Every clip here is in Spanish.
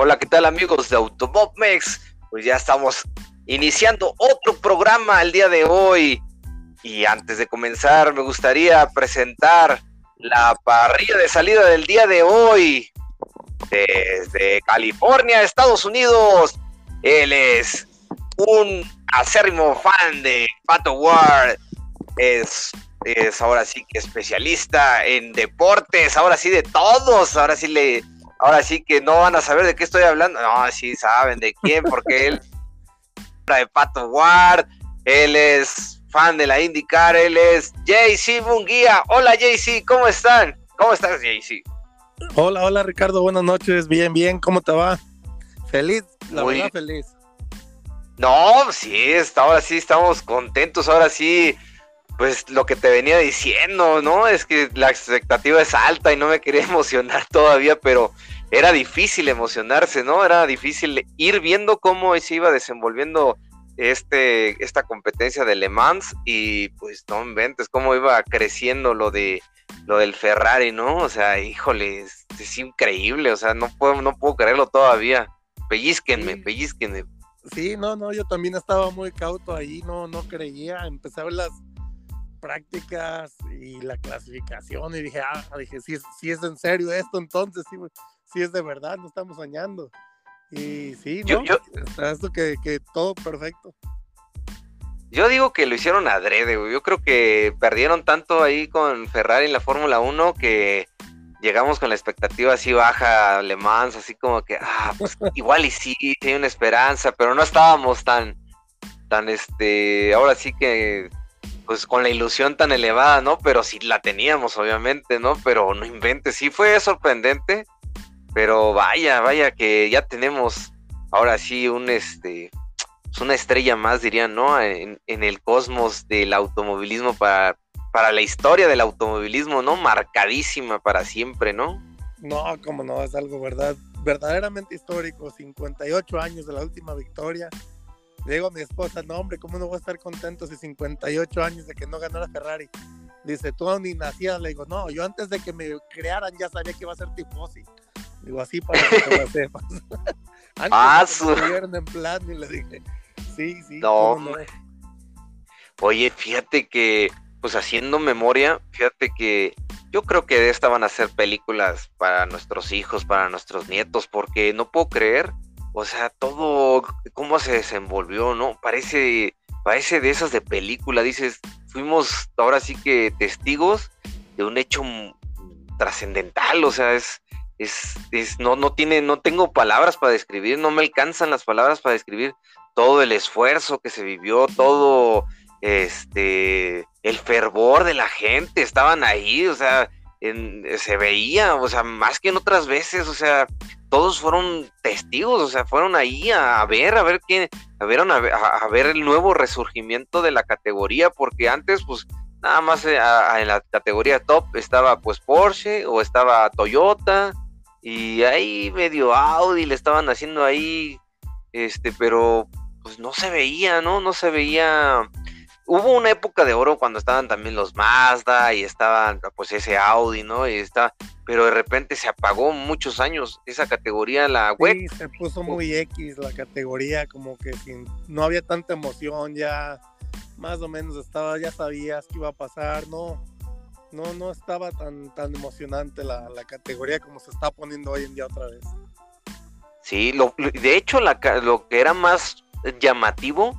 Hola, ¿qué tal amigos de Autobotmex? Pues ya estamos iniciando otro programa el día de hoy. Y antes de comenzar, me gustaría presentar la parrilla de salida del día de hoy. Desde California, Estados Unidos. Él es un acérrimo fan de Pato Ward. Es, es ahora sí que especialista en deportes, ahora sí de todos. Ahora sí le ahora sí que no van a saber de qué estoy hablando. No, sí saben de quién, porque él de Pato Ward, él es fan de la IndyCar, él es JC Munguía. Hola JC, ¿cómo están? ¿Cómo estás JC? Hola, hola Ricardo, buenas noches, bien, bien, ¿cómo te va? Feliz, la verdad feliz. No, sí, ahora sí estamos contentos, ahora sí, pues lo que te venía diciendo, ¿no? Es que la expectativa es alta y no me quería emocionar todavía, pero era difícil emocionarse, ¿no? Era difícil ir viendo cómo se iba desenvolviendo este, esta competencia de Le Mans y pues no inventes cómo iba creciendo lo de lo del Ferrari, ¿no? O sea, híjole, es, increíble, o sea, no puedo, no puedo creerlo todavía. Pellizquenme, sí. pellizquenme. Sí, no, no, yo también estaba muy cauto ahí, no, no creía, empecé a ver las prácticas y la clasificación y dije, ah, dije, si es, si es en serio esto, entonces sí, si es de verdad, no estamos soñando. Y sí, ¿no? Yo, esto que, que, todo perfecto. Yo digo que lo hicieron adrede, güey. Yo creo que perdieron tanto ahí con Ferrari en la Fórmula 1 que llegamos con la expectativa así baja, Le Mans, así como que, ah, pues igual y sí, hay una esperanza, pero no estábamos tan, tan, este, ahora sí que, pues con la ilusión tan elevada, ¿no? Pero sí la teníamos, obviamente, ¿no? Pero no inventes, sí fue sorprendente pero vaya, vaya que ya tenemos ahora sí un este una estrella más, dirían, ¿no? En, el cosmos del automovilismo para, para la historia del automovilismo, ¿no? Marcadísima para siempre, ¿no? No, como no, es algo verdad, verdaderamente histórico, 58 años de la última victoria. Le digo a mi esposa, no hombre, ¿cómo no voy a estar contento si 58 años de que no ganara Ferrari? Dice, tú ni nacías, le digo, no, yo antes de que me crearan ya sabía que iba a ser tifosi. Digo, así para que lo sepas. Antes ah, en plan y le dije, sí, sí. No, Oye, fíjate que, pues haciendo memoria, fíjate que yo creo que de esta van a ser películas para nuestros hijos, para nuestros nietos, porque no puedo creer, o sea, todo, cómo se desenvolvió, ¿no? Parece, parece de esas de película, dices, fuimos ahora sí que testigos de un hecho trascendental, o sea, es, es, no, no tiene, no tengo palabras para describir, no me alcanzan las palabras para describir todo el esfuerzo que se vivió, todo este el fervor de la gente, estaban ahí, o sea, se veía, o sea, más que en otras veces, o sea, todos fueron testigos, o sea, fueron ahí a, ver, a ver quién, a ver, a ver el nuevo resurgimiento de la categoría, porque antes, pues, nada más eh, en la categoría top estaba pues Porsche o estaba Toyota y ahí medio Audi le estaban haciendo ahí, este, pero pues no se veía, ¿no? No se veía. Hubo una época de oro cuando estaban también los Mazda y estaban pues ese Audi, ¿no? Y está, pero de repente se apagó muchos años esa categoría, la web. Sí, se puso muy X la categoría, como que sin, no había tanta emoción, ya más o menos estaba, ya sabías qué iba a pasar, ¿no? No, no estaba tan, tan emocionante la, categoría como se está poniendo hoy en día otra vez. Sí, lo, de hecho la, lo que era más llamativo,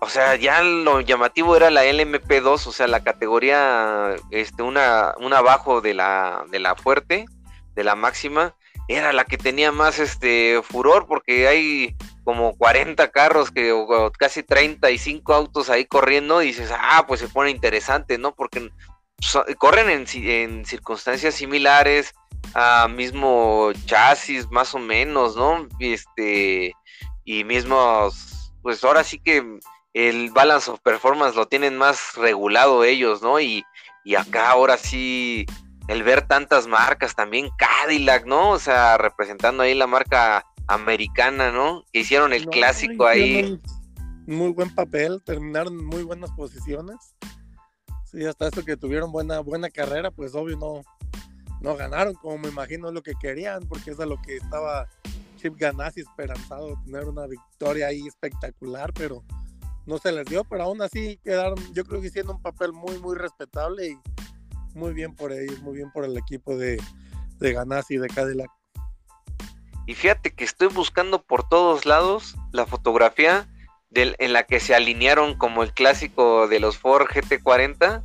o sea, ya lo llamativo era la LMP2, o sea, la categoría, este, una, una abajo de la, de la fuerte, de la máxima, era la que tenía más este furor porque hay como 40 carros que o casi 35 autos ahí corriendo y dices, ah, pues se pone interesante, ¿no? Porque corren en, circunstancias similares, a mismo chasis más o menos, ¿no? Este, y mismos, pues ahora sí que el balance of performance lo tienen más regulado ellos, ¿no? Y, y acá ahora sí, el ver tantas marcas, también Cadillac, ¿no? O sea, representando ahí la marca americana, ¿no? Que hicieron el clásico ahí. Muy buen papel, terminaron muy buenas posiciones. Sí, hasta esto que tuvieron buena, buena carrera, pues obvio no, no ganaron, como me imagino lo que querían, porque es a lo que estaba Chip Ganassi esperanzado tener una victoria ahí espectacular, pero no se les dio, pero aún así quedaron, yo creo que hicieron un papel muy, muy respetable y muy bien por ellos, muy bien por el equipo de, de Ganassi y de Cadillac. Y fíjate que estoy buscando por todos lados la fotografía en la que se alinearon como el clásico de los Ford GT40.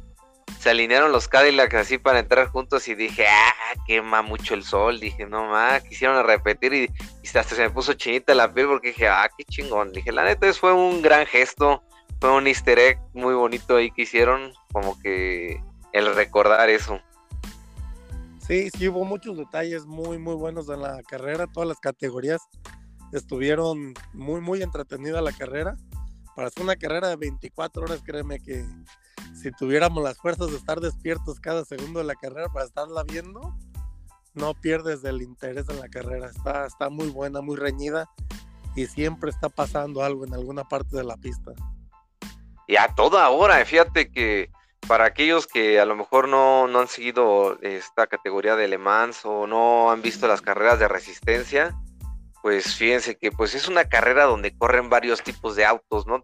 Se alinearon los Cadillacs así para entrar juntos y dije, ah, quema mucho el sol. Dije, no más, quisieron repetir y, hasta se me puso chinita la piel porque dije, ah, qué chingón. Dije, la neta, fue un gran gesto, fue un easter egg muy bonito ahí que hicieron, como que el recordar eso. Sí, sí, hubo muchos detalles muy, muy buenos en la carrera. Todas las categorías estuvieron muy, muy entretenida la carrera. Para hacer una carrera de 24 horas, créeme que si tuviéramos las fuerzas de estar despiertos cada segundo de la carrera para estarla viendo, no pierdes el interés en la carrera. Está, está muy buena, muy reñida y siempre está pasando algo en alguna parte de la pista. Y a toda hora, fíjate que para aquellos que a lo mejor no, han seguido esta categoría de Le Mans o no han visto las carreras de resistencia, pues fíjense que pues es una carrera donde corren varios tipos de autos, ¿no?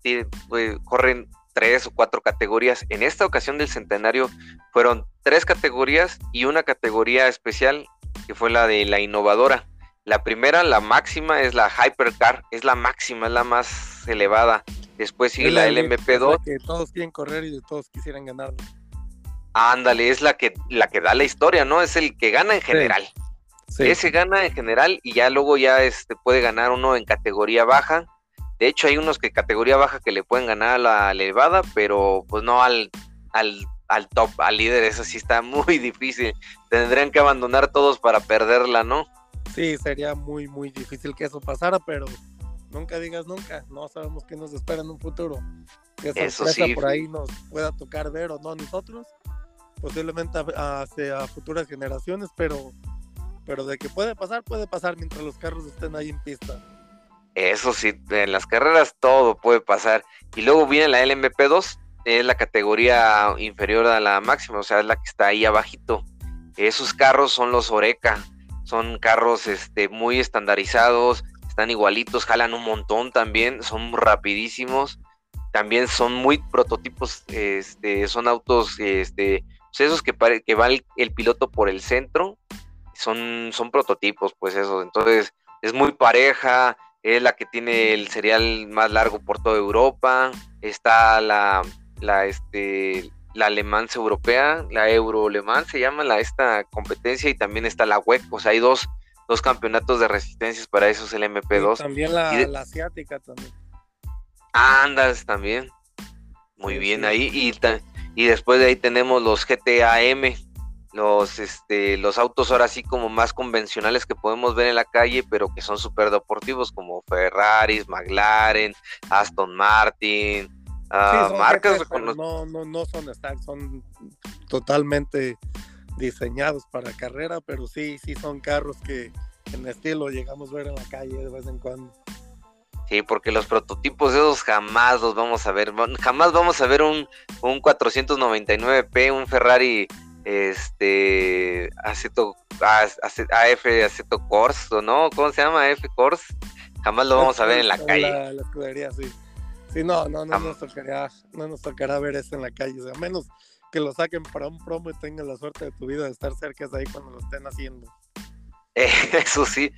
Pues, corren tres o cuatro categorías. En esta ocasión del centenario fueron tres categorías y una categoría especial que fue la de la innovadora. La primera, la máxima, es la Hypercar, es la máxima, es la más elevada. Después sigue la, LMP2. que todos quieren correr y todos quisieran ganar. Ándale, es la que, la que da la historia, ¿no? Es el que gana en general. Ese gana en general y ya luego ya este, puede ganar uno en categoría baja. De hecho, hay unos que categoría baja que le pueden ganar a la elevada, pero pues no al, al, al top, al líder. Eso sí está muy difícil. Tendrían que abandonar todos para perderla, ¿no? Sí, sería muy, muy difícil que eso pasara, pero nunca digas nunca, no sabemos qué nos espera en un futuro. Que esa Eso por ahí nos pueda tocar ver o no a nosotros, posiblemente hacia futuras generaciones, pero, pero de que puede pasar, puede pasar mientras los carros estén ahí en pista. Eso sí, en las carreras todo puede pasar. Y luego viene la LMP2, es la categoría inferior a la máxima, o sea, es la que está ahí abajito. Esos carros son los Oreca, son carros este, muy estandarizados, están igualitos, jalan un montón también, son rapidísimos, también son muy prototipos, este, son autos, este, pues esos que, que va el, piloto por el centro, son, son prototipos, pues eso, entonces es muy pareja, es la que tiene el serial más largo por toda Europa, está la, la, este, la alemán europea, la Euro alemán se llama la, esta competencia y también está la WEC, o sea, hay dos dos campeonatos de resistencias para esos el MP2. también la, asiática también. Andas también. Muy bien ahí. Y, y después de ahí tenemos los GTAM, los, este, los autos ahora sí como más convencionales que podemos ver en la calle, pero que son súper deportivos, como Ferraris, McLaren, Aston Martin. Ah, marcas no, no, no son son totalmente diseñados para carrera, pero sí, sí son carros que en estilo llegamos a ver en la calle de vez en cuando. Sí, porque los prototipos de esos jamás los vamos a ver. Jamás vamos a ver un, un 499P, un Ferrari este Aceto, AF Aceto Corse, ¿no? ¿Cómo se llama? AF Corse. Jamás lo vamos a ver en la calle. La, escudería, sí. Sí, no, no, no nos tocará, no nos tocará ver eso en la calle. O sea, menos que lo saquen para un promo y tengan la suerte de tu vida de estar cerca de ahí cuando lo estén haciendo. Eso sí,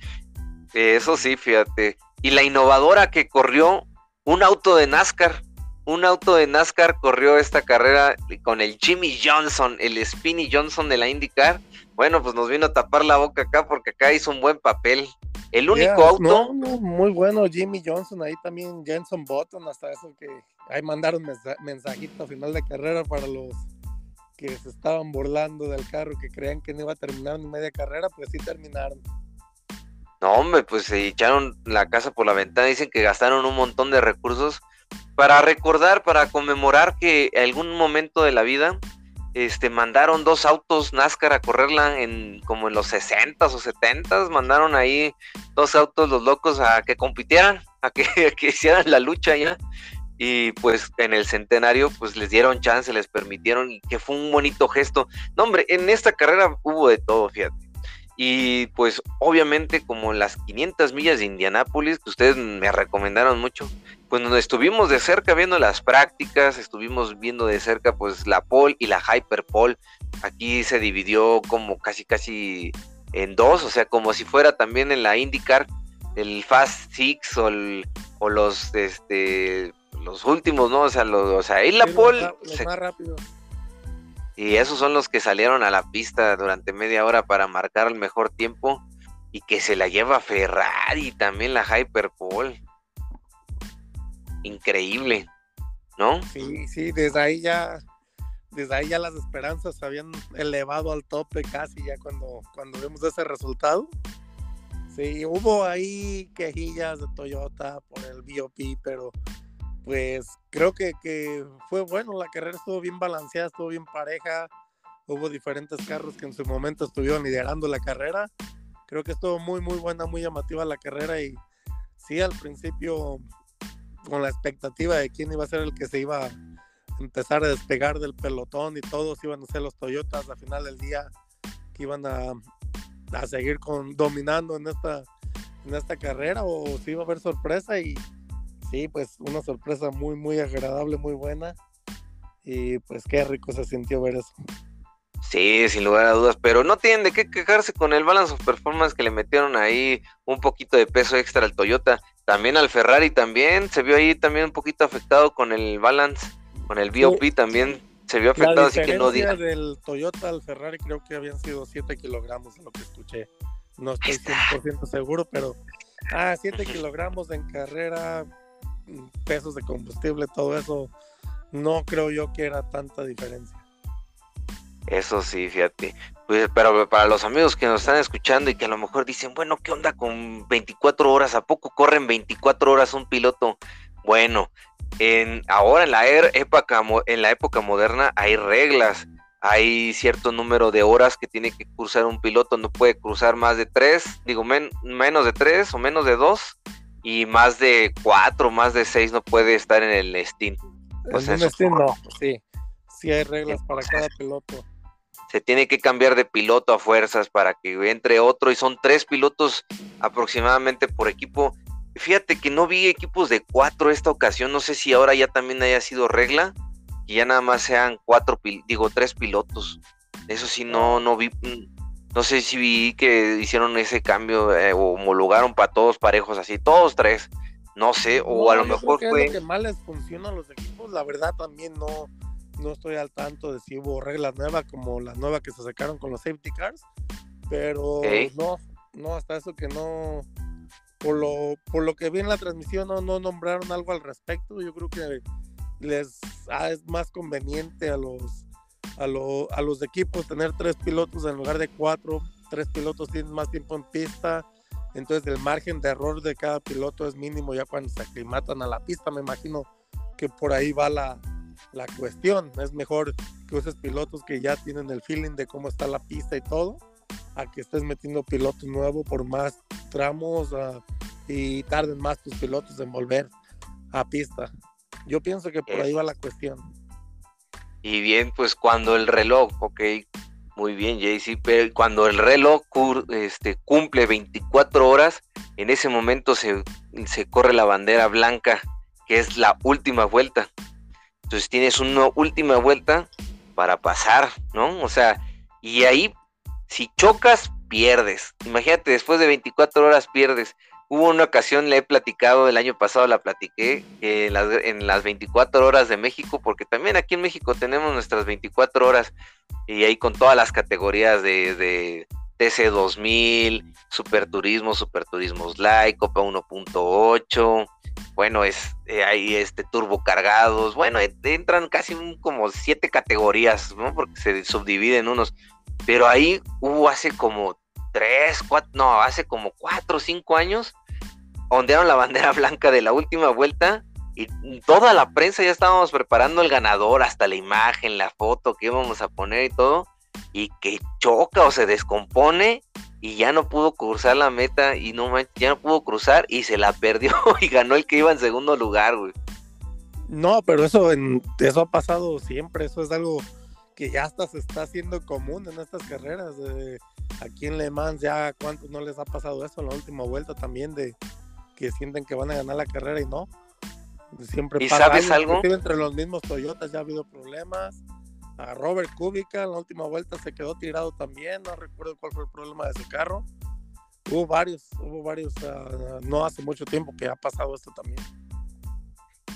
eso sí, fíjate. Y la innovadora que corrió un auto de NASCAR, un auto de NASCAR corrió esta carrera con el Jimmy Johnson, el Spinny Johnson de la IndyCar. Bueno, pues nos vino a tapar la boca acá porque acá hizo un buen papel. El único auto. muy bueno Jimmy Johnson, ahí también Jenson Button, hasta eso que ahí mandaron mensajito a final de carrera para los que se estaban burlando del carro, que creían que no iba a terminar en media carrera, pues sí terminaron. No, hombre, pues se echaron la casa por la ventana, dicen que gastaron un montón de recursos para recordar, para conmemorar que en algún momento de la vida este mandaron dos autos NASCAR a correrla en como en los 60s o 70s, mandaron ahí dos autos los locos a que compitieran, a que, a que hicieran la lucha ya y pues en el centenario pues les dieron chance, les permitieron y que fue un bonito gesto. No hombre, en esta carrera hubo de todo, fíjate. Y pues obviamente como las 500 millas de Indianápolis, que ustedes me recomendaron mucho, pues donde estuvimos de cerca viendo las prácticas, estuvimos viendo de cerca pues la pole y la hyper pole. Aquí se dividió como casi casi en dos, o sea, como si fuera también en la IndyCar el Fast Six o, o los este los últimos, ¿no? O sea, los, o sea ahí la pole más rápido. Y esos son los que salieron a la pista durante media hora para marcar el mejor tiempo y que se la lleva Ferrari también la Hyperpole. Increíble, ¿no? Sí, sí, desde ahí ya desde ahí ya las esperanzas se habían elevado al tope casi ya cuando cuando vemos ese resultado. Sí, hubo ahí quejillas de Toyota por el BOP, pero pues creo que, que, fue bueno, la carrera estuvo bien balanceada, estuvo bien pareja, hubo diferentes carros que en su momento estuvieron liderando la carrera, creo que estuvo muy muy buena, muy llamativa la carrera y sí al principio con la expectativa de quién iba a ser el que se iba a empezar a despegar del pelotón y todos iban a ser los Toyotas al final del día que iban a, a seguir con, dominando en esta, en esta carrera o si iba a haber sorpresa y sí, pues una sorpresa muy, muy agradable, muy buena. Y pues qué rico se sintió ver eso. Sí, sin lugar a dudas, pero no tienen de qué quejarse con el balance of performance que le metieron ahí un poquito de peso extra al Toyota. También al Ferrari también se vio ahí también un poquito afectado con el balance, con el BOP también se vio afectado, así que no diga. del Toyota al Ferrari creo que habían sido 7 kilogramos lo que escuché. No estoy 100% seguro, pero ah, 7 kilogramos en carrera pesos de combustible, todo eso, no creo yo que era tanta diferencia. Eso sí, fíjate. Pues, pero para los amigos que nos están escuchando y que a lo mejor dicen, bueno, ¿qué onda con 24 horas? ¿A poco corren 24 horas un piloto? Bueno, en, ahora en la, er, época, en la época moderna hay reglas. Hay cierto número de horas que tiene que cruzar un piloto, no puede cruzar más de tres, digo, menos de tres o menos de dos y más de cuatro, más de seis no puede estar en el Steam. en un Steam no, sí. Sí hay reglas para cada piloto. Se tiene que cambiar de piloto a fuerzas para que entre otro y son tres pilotos aproximadamente por equipo. Fíjate que no vi equipos de cuatro esta ocasión, no sé si ahora ya también haya sido regla, que ya nada más sean cuatro, digo, tres pilotos. Eso sí, no, no vi, no sé si vi que hicieron ese cambio eh, o homologaron para todos parejos así, todos tres. No sé, o a lo mejor fue. Que más les funciona a los equipos. La verdad, también no, no estoy al tanto de si hubo reglas nuevas como la nueva que se sacaron con los safety cars. Pero no, no, hasta eso que no. Por lo, por lo que vi en la transmisión, no, no nombraron algo al respecto. Yo creo que les ah, es más conveniente a los a, a los equipos tener tres pilotos en lugar de cuatro. Tres pilotos tienen más tiempo en pista. Entonces el margen de error de cada piloto es mínimo ya cuando se aclimatan a la pista. Me imagino que por ahí va la, la cuestión. Es mejor que uses pilotos que ya tienen el feeling de cómo está la pista y todo, a que estés metiendo pilotos nuevos por más tramos uh, y tarden más tus pilotos en volver a pista. Yo pienso que por ahí va la cuestión. Y bien, pues cuando el reloj, ok, muy bien, JC, pero cuando el reloj este, cumple 24 horas, en ese momento se, se corre la bandera blanca, que es la última vuelta. Entonces tienes una última vuelta para pasar, ¿no? O sea, y ahí, si chocas, pierdes. Imagínate, después de 24 horas pierdes. Hubo una ocasión, le he platicado, el año pasado la platiqué, en, las, en, las, 24 horas de México, porque también aquí en México tenemos nuestras 24 horas y ahí con todas las categorías de, de TC 2000, Super Turismo, Super Turismo Slide, Copa 1.8, bueno, es, eh, hay este turbo cargados, bueno, entran casi como siete categorías, ¿no? Porque se subdividen unos, pero ahí hubo hace como tres, cuatro, no, hace como cuatro o cinco años, ondearon la bandera blanca de la última vuelta y toda la prensa ya estábamos preparando el ganador, hasta la imagen, la foto que íbamos a poner y todo, y que choca o se descompone y ya no pudo cruzar la meta y no ya no pudo cruzar y se la perdió y ganó el que iba en segundo lugar, güey. No, pero eso en, eso ha pasado siempre, eso es algo que ya hasta se está haciendo común en estas carreras. aquí en Le Mans ya cuántos no les ha pasado eso en la última vuelta también de que sienten que van a ganar la carrera y no. Siempre ¿Y sabes algo? Entre los mismos Toyotas ya ha habido problemas. A Robert Kubica en la última vuelta se quedó tirado también, no recuerdo cuál fue el problema de ese carro. Hubo varios, hubo varios, ah, no hace mucho tiempo que ha pasado esto también.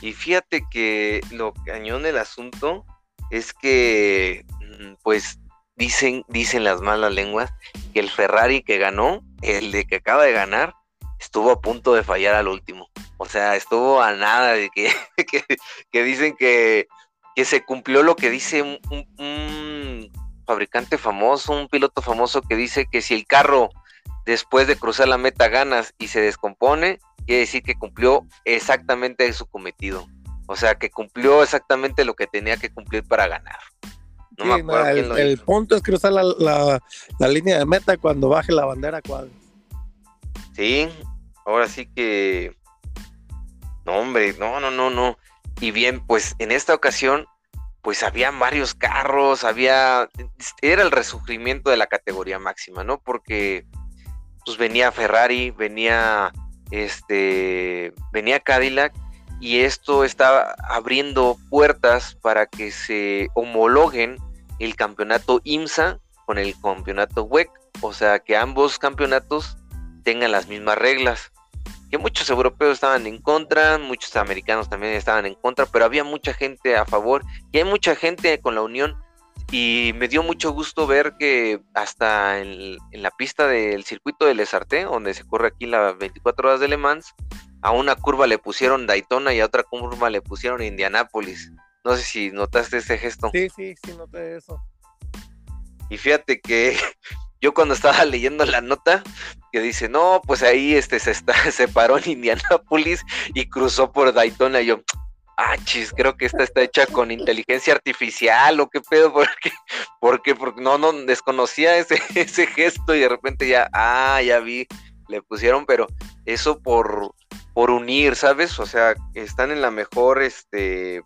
Y fíjate que lo cañón del asunto es que, mm, pues, dicen, dicen las malas lenguas que el Ferrari que ganó, el de que acaba de ganar, estuvo a punto de fallar al último. O sea, estuvo a nada de que, que, dicen que, que, se cumplió lo que dice un, un, fabricante famoso, un piloto famoso que dice que si el carro después de cruzar la meta ganas y se descompone, quiere decir que cumplió exactamente su cometido. O sea, que cumplió exactamente lo que tenía que cumplir para ganar. No me acuerdo el, lo el punto es cruzar la, la, línea de meta cuando baje la bandera cuadros. Sí, ahora sí que. No, hombre, no, no, no, no. Y bien, pues en esta ocasión, pues había varios carros, había. Era el resurgimiento de la categoría máxima, ¿no? Porque pues venía Ferrari, venía este, venía Cadillac y esto está abriendo puertas para que se homologuen el campeonato IMSA con el campeonato WEC, o sea que ambos campeonatos tengan las mismas reglas. Que muchos europeos estaban en contra, muchos americanos también estaban en contra, pero había mucha gente a favor y hay mucha gente con la unión y me dio mucho gusto ver que hasta en, la pista del circuito de Lesarte, donde se corre aquí las 24 horas de Le Mans, a una curva le pusieron Daytona y a otra curva le pusieron Indianápolis. No sé si notaste ese gesto. Sí, sí, sí, noté eso. Y fíjate que yo cuando estaba leyendo la nota, que dice, no, pues ahí este se, está, se paró en Indianápolis y cruzó por Daytona. Y yo, ah, chis, creo que esta está hecha con inteligencia artificial o qué pedo, porque, porque, porque no, no, desconocía ese, ese gesto y de repente ya, ah, ya vi, le pusieron, pero eso por, por unir, ¿sabes? O sea, están en la mejor, este,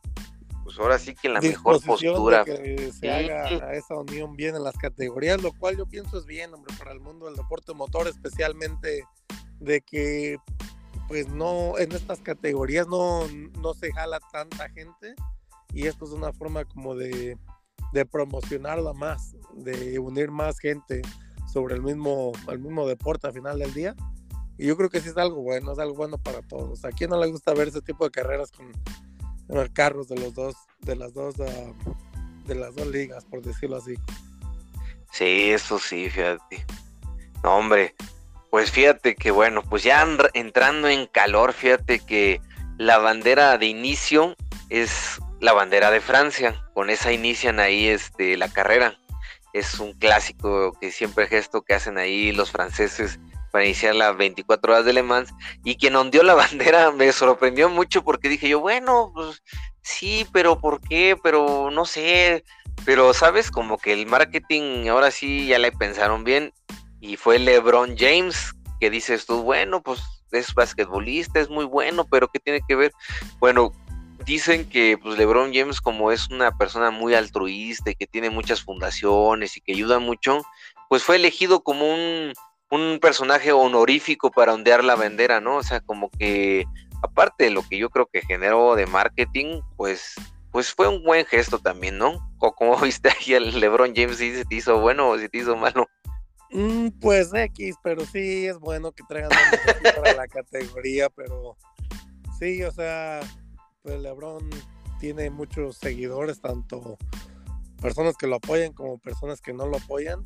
pues ahora sí que en la mejor postura. que se haga esa unión bien en las categorías, lo cual yo pienso es bien, hombre, para el mundo del deporte motor, especialmente de que pues no, en estas categorías no, no se jala tanta gente y esto es una forma como de, de promocionarla más, de unir más gente sobre el mismo, el mismo deporte al final del día. Y yo creo que sí es algo bueno, es algo bueno para todos. ¿A quién no le gusta ver ese tipo de carreras con, carros de los dos, de las dos, ah, de las dos ligas, por decirlo así? Sí, eso sí, fíjate. No, hombre, pues fíjate que bueno, pues ya entrando en calor, fíjate que la bandera de inicio es la bandera de Francia. Con esa inician ahí este, la carrera. Es un clásico que siempre gesto que hacen ahí los franceses para iniciar las 24 horas de Le Mans. Y quien ondeó la bandera me sorprendió mucho porque dije yo, bueno, pues sí, pero ¿por qué? Pero no sé. Pero sabes, como que el marketing ahora sí ya le pensaron bien y fue LeBron James que dices tú, bueno, pues es basquetbolista, es muy bueno, pero ¿qué tiene que ver? Bueno, dicen que pues LeBron James como es una persona muy altruista y que tiene muchas fundaciones y que ayuda mucho, pues fue elegido como un, un personaje honorífico para ondear la bandera, ¿no? O sea, como que aparte de lo que yo creo que generó de marketing, pues pues fue un buen gesto también, ¿no? O como viste ahí el LeBron James si te hizo bueno o si te hizo malo. Mm, pues X, pero sí es bueno que traigan para la categoría, pero sí, o sea, pues LeBron tiene muchos seguidores, tanto personas que lo apoyan como personas que no lo apoyan,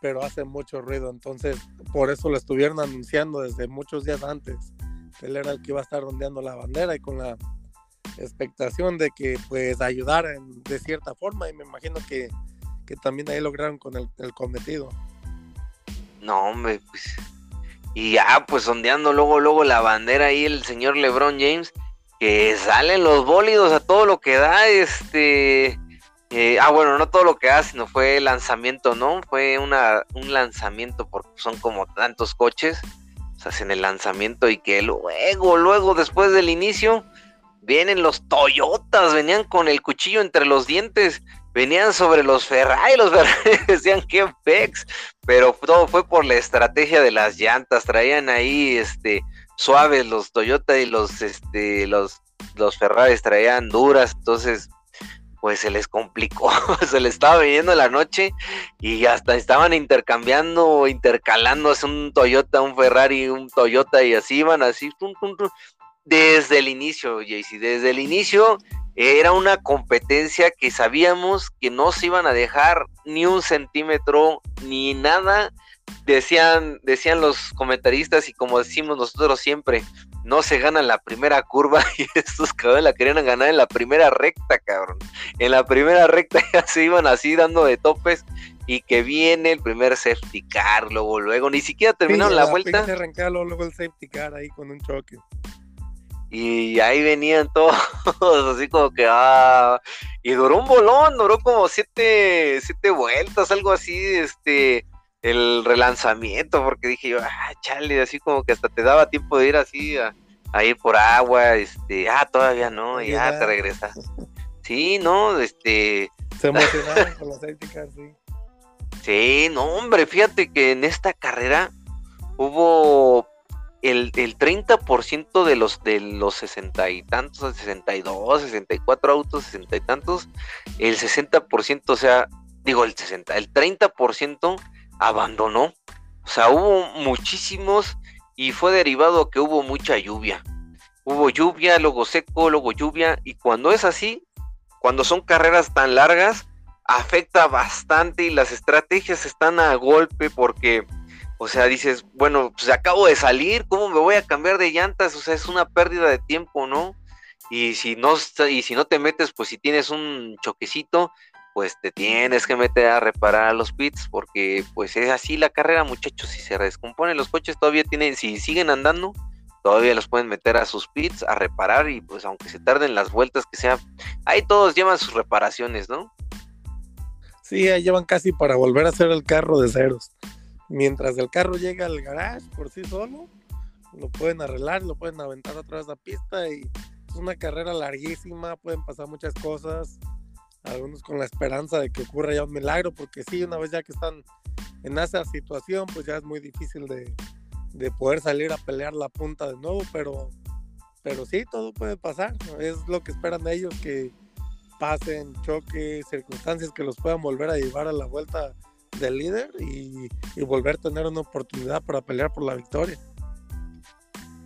pero hace mucho ruido, entonces por eso lo estuvieron anunciando desde muchos días antes. Él era el que iba a estar ondeando la bandera y con la expectación de que pues ayudara de cierta forma y me imagino que, también ahí lograron con el cometido. No, hombre, pues. Y ya, pues ondeando luego, luego la bandera ahí el señor LeBron James, que salen los bólidos a todo lo que da, este. Eh, ah, bueno, no todo lo que da, sino fue lanzamiento, ¿no? Fue una, un lanzamiento porque son como tantos coches, o sea, hacen el lanzamiento y que luego, luego, después del inicio, vienen los Toyotas, venían con el cuchillo entre los dientes venían sobre los Ferrari, los Ferrari decían que pex, pero todo fue por la estrategia de las llantas, traían ahí este suaves los Toyota y los este los los Ferrari traían duras, entonces pues se les complicó, se les estaba viniendo la noche y hasta estaban intercambiando, intercalándose un Toyota, un Ferrari, un Toyota y así iban así, desde el inicio, Jaycee, desde el inicio era una competencia que sabíamos que no se iban a dejar ni un centímetro ni nada. Decían, decían los comentaristas y como decimos nosotros siempre, no se gana en la primera curva y estos cabrones la querían ganar en la primera recta, cabrón. En la primera recta ya se iban así dando de topes y que viene el primer safety car, luego, luego, ni siquiera terminaron la, vuelta. luego el safety car ahí con un choque y ahí venían todos, así como que, ah, y duró un bolón, duró como siete, siete vueltas, algo así, este, el relanzamiento, porque dije yo, ah, chale, así como que hasta te daba tiempo de ir así a, ir por agua, este, ah, todavía no, y ya te regresas. Sí, no, este. Se emocionaron con los éticas, sí. Sí, no, hombre, fíjate que en esta carrera hubo el, el 30% de los de los sesenta y tantos, 62, 64 autos, sesenta y tantos, el 60%, o sea, digo el 60, el 30% abandonó. O sea, hubo muchísimos y fue derivado que hubo mucha lluvia. Hubo lluvia, luego seco, luego lluvia y cuando es así, cuando son carreras tan largas, afecta bastante y las estrategias están a golpe porque o sea, dices, bueno, pues acabo de salir, ¿cómo me voy a cambiar de llantas? O sea, es una pérdida de tiempo, ¿no? Y si no, y si no te metes, pues si tienes un choquecito, pues te tienes que meter a reparar a los pits, porque pues es así la carrera, muchachos, si se descomponen los coches todavía tienen, si siguen andando, todavía los pueden meter a sus pits a reparar y pues aunque se tarden las vueltas que sea, ahí todos llevan sus reparaciones, ¿no? Sí, ahí llevan casi para volver a hacer el carro de ceros mientras el carro llega al garage por sí solo, lo pueden arreglar, lo pueden aventar otra vez a pista y es una carrera larguísima, pueden pasar muchas cosas, algunos con la esperanza de que ocurra ya un milagro, porque sí, una vez ya que están en esa situación, pues ya es muy difícil de, poder salir a pelear la punta de nuevo, pero, pero sí, todo puede pasar, es lo que esperan ellos, que pasen choques, circunstancias que los puedan volver a llevar a la vuelta del líder y, volver a tener una oportunidad para pelear por la victoria.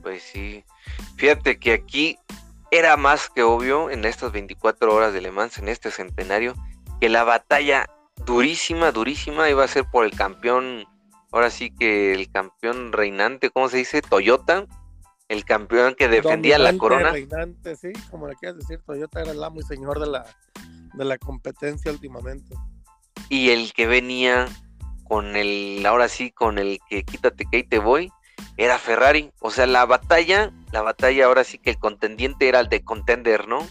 Pues sí, fíjate que aquí era más que obvio en estas 24 horas de Le Mans, en este centenario, que la batalla durísima, durísima iba a ser por el campeón, ahora sí que el campeón reinante, ¿cómo se dice? Toyota, el campeón que defendía la corona. Reinante, sí, como le quieras decir, Toyota era el amo y señor de la, de la competencia últimamente y el que venía con el, ahora sí, con el que quítate que ahí te voy, era Ferrari. O sea, la batalla, la batalla ahora sí que el contendiente era el de contender, ¿no?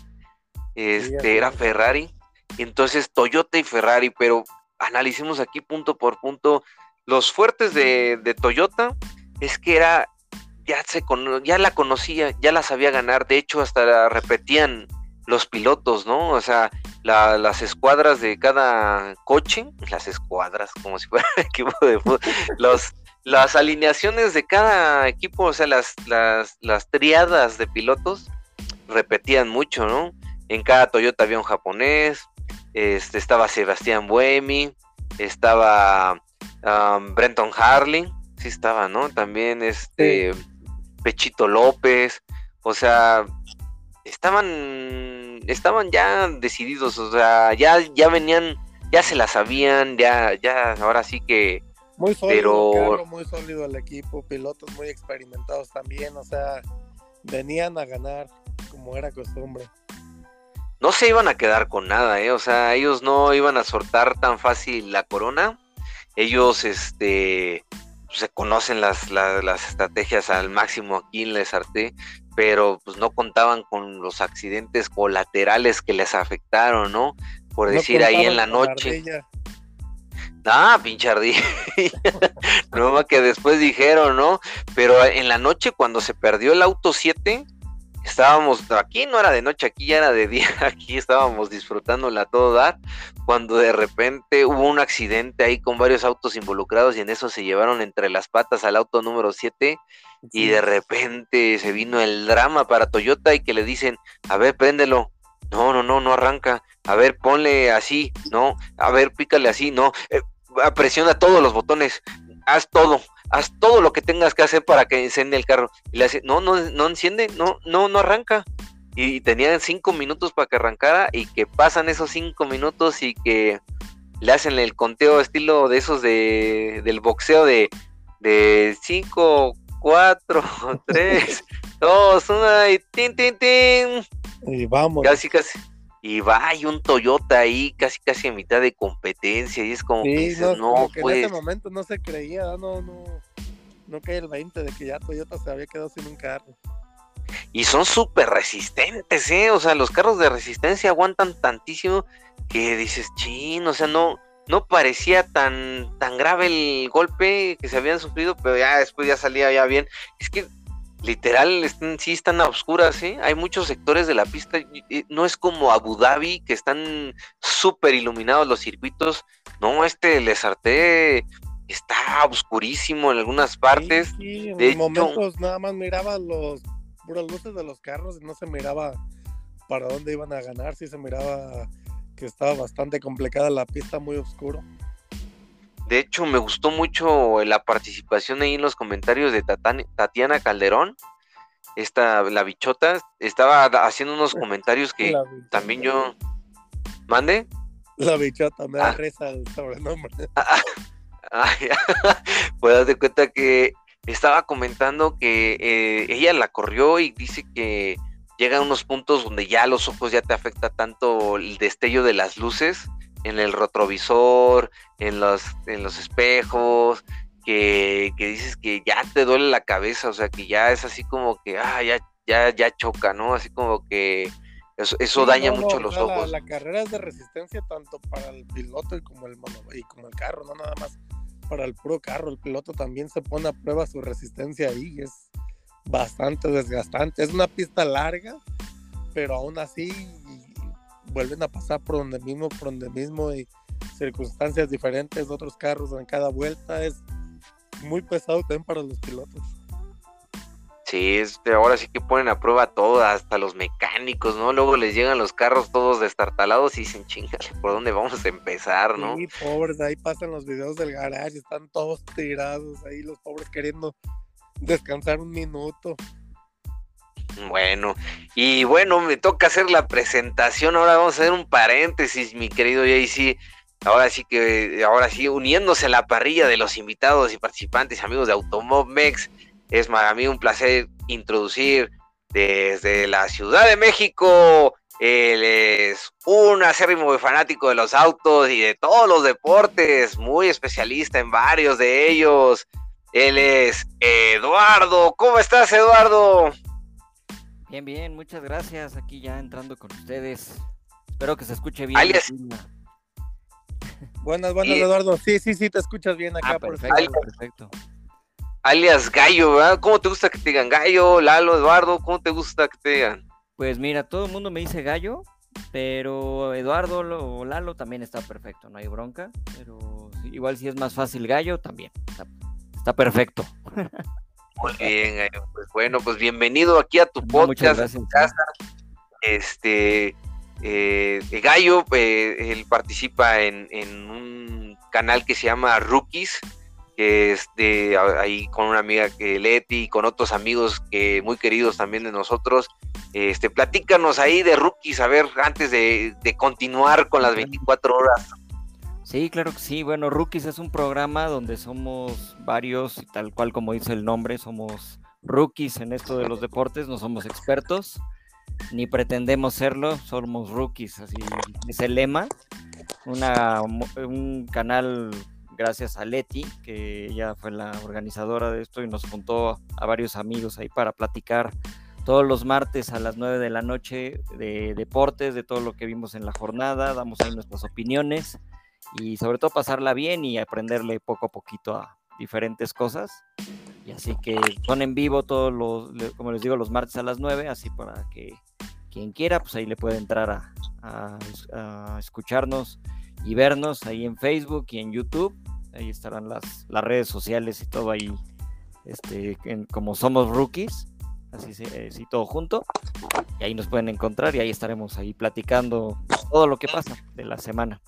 Este, era Ferrari. Entonces Toyota y Ferrari, pero analicemos aquí punto por punto. Los fuertes de, de Toyota es que era, ya, se ya la conocía, ya la sabía ganar. De hecho, hasta la repetían los pilotos, ¿no? O sea, las escuadras de cada coche, las escuadras, como si fuera equipo de fútbol, los, las alineaciones de cada equipo, o sea, las, las, las triadas de pilotos repetían mucho, ¿no? En cada Toyota había un japonés, este, estaba Sebastián Buemi, estaba Brenton Harley, sí estaba, ¿no? También este Pechito López, o sea, estaban, estaban ya decididos, o sea, ya, ya venían, ya se la sabían, ya, ya, ahora sí que. Muy sólido, pero... muy sólido el equipo, pilotos muy experimentados también, o sea, venían a ganar como era costumbre. No se iban a quedar con nada, ¿eh? O sea, ellos no iban a soltar tan fácil la corona. Ellos, este, se conocen las, las, las estrategias al máximo aquí en Les Arte pero pues no contaban con los accidentes colaterales que les afectaron, ¿no? Por decir ahí en la noche. Ah, pinche no más que después dijeron, ¿no? Pero en la noche cuando se perdió el auto 7, estábamos, aquí no era de noche, aquí ya era de día, aquí estábamos disfrutándola a todo dar, cuando de repente hubo un accidente ahí con varios autos involucrados y en eso se llevaron entre las patas al auto número 7 y de repente se vino el drama para Toyota y que le dicen, a ver, préndelo, no, no, no, no arranca, a ver, ponle así, no, a ver, pícale así, no, eh, presiona todos los botones, haz todo, haz todo lo que tengas que hacer para que enciende el carro. Y le hace, no, no, no enciende, no, no, no arranca. Y tenían cinco minutos para que arrancara y que pasan esos cinco minutos y que le hacen el conteo estilo de esos de, del boxeo de, de cinco, cuatro, tres, dos, una y tin, tin, tin. Y vamos. Casi, casi y va hay un Toyota ahí casi casi a mitad de competencia y es como que no, en ese momento no se creía, no, no, no cae el 20 de que ya Toyota se había quedado sin un carro. Y son súper resistentes, ¿eh? O sea, los carros de resistencia aguantan tantísimo que dices, chin, o sea, no, no parecía tan, tan grave el golpe que se habían sufrido, pero ya después ya salía ya bien. Es que literal están, sí están a oscuras, ¿eh? Hay muchos sectores de la pista, no es como Abu Dhabi, que están súper iluminados los circuitos, no, este Les está oscurísimo en algunas partes. Sí, en momentos nada más miraba los puras luces de los carros y no se miraba para dónde iban a ganar, sí se miraba que estaba bastante complicada la pista, muy oscuro. De hecho, me gustó mucho la participación ahí en los comentarios de Tatiana Calderón. Esta, la bichota, estaba haciendo unos comentarios que también yo. ¿Mande? La bichota, me da ah. reza el sobrenombre. Ah, pues de cuenta que estaba comentando que eh, ella la corrió y dice que llega unos puntos donde ya los ojos ya te afecta tanto el destello de las luces en el retrovisor, en los, en los espejos, que, dices que ya te duele la cabeza, o sea, que ya es así como que, ah, ya, ya, ya choca, ¿no? Así como que eso, daña mucho los ojos. La, carrera es de resistencia tanto para el piloto y como el, y como el carro, no nada más para el puro carro, el piloto también se pone a prueba su resistencia ahí, es bastante desgastante, es una pista larga, pero aún así vuelven a pasar por donde mismo, por donde mismo y circunstancias diferentes, otros carros en cada vuelta, es muy pesado también para los pilotos. Sí, este, ahora sí que ponen a prueba todo, hasta los mecánicos, ¿no? Luego les llegan los carros todos destartalados y dicen, chingale, ¿por dónde vamos a empezar, no? Sí, pobres, ahí pasan los videos del garage, están todos tirados ahí, los pobres queriendo descansar un minuto. Bueno, y bueno, me toca hacer la presentación. Ahora vamos a hacer un paréntesis, mi querido JC. Ahora sí que, ahora sí, uniéndose a la parrilla de los invitados y participantes, amigos de Automomex, es para mí un placer introducir desde la Ciudad de México. Él es un acérrimo fanático de los autos y de todos los deportes, muy especialista en varios de ellos. Él es Eduardo. ¿Cómo estás, Eduardo? Bien, bien, muchas gracias. Aquí ya entrando con ustedes. Espero que se escuche bien. Alias... Buenas, buenas, Eduardo. Sí, sí, sí, te escuchas bien acá. Ah, perfecto, perfecto. Alias Gallo, ¿verdad? ¿Cómo te gusta que te digan Gallo, Lalo, Eduardo? ¿Cómo te gusta que te digan? Pues mira, todo el mundo me dice Gallo, pero Eduardo o Lalo también está perfecto, no hay bronca. Pero igual si es más fácil Gallo, también. está perfecto. Muy bien, pues bueno, pues bienvenido aquí a tu podcast. Muchas gracias. Este, eh, Gallo, eh, él participa en, un canal que se llama Rookies, que es de ahí con una amiga que Leti y con otros amigos que muy queridos también de nosotros. Este, platícanos ahí de Rookies, a ver, antes de, de continuar con las 24 horas Sí, claro que sí. Bueno, Rookies es un programa donde somos varios, tal cual como dice el nombre, somos rookies en esto de los deportes, no somos expertos, ni pretendemos serlo, somos rookies, así es el lema. Una, un canal gracias a Leti, que ella fue la organizadora de esto y nos juntó a varios amigos ahí para platicar todos los martes a las 9 de la noche de deportes, de todo lo que vimos en la jornada, damos ahí nuestras opiniones y sobre todo pasarla bien y aprenderle poco a poquito a diferentes cosas. Y así que son en vivo todos los, como les digo, los martes a las 9, así para que quien quiera, pues ahí le puede entrar a, escucharnos y vernos ahí en Facebook y en YouTube. Ahí estarán las, las redes sociales y todo ahí, este, como somos rookies, así, así todo junto. Y ahí nos pueden encontrar y ahí estaremos ahí platicando todo lo que pasa de la semana.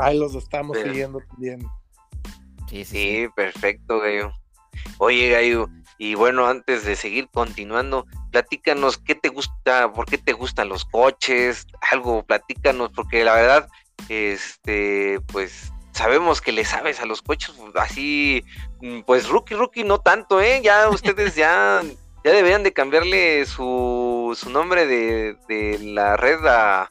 Ahí los estamos siguiendo también. Sí, sí, perfecto, Gallo. Oye, Gallo, y bueno, antes de seguir continuando, platícanos qué te gusta, por qué te gustan los coches, algo, platícanos, porque la verdad, este, pues sabemos que le sabes a los coches, así, mm, pues rookie, rookie, no tanto, ¿eh? Ya ustedes ya, ya deberían de cambiarle su, su nombre de, de la red a,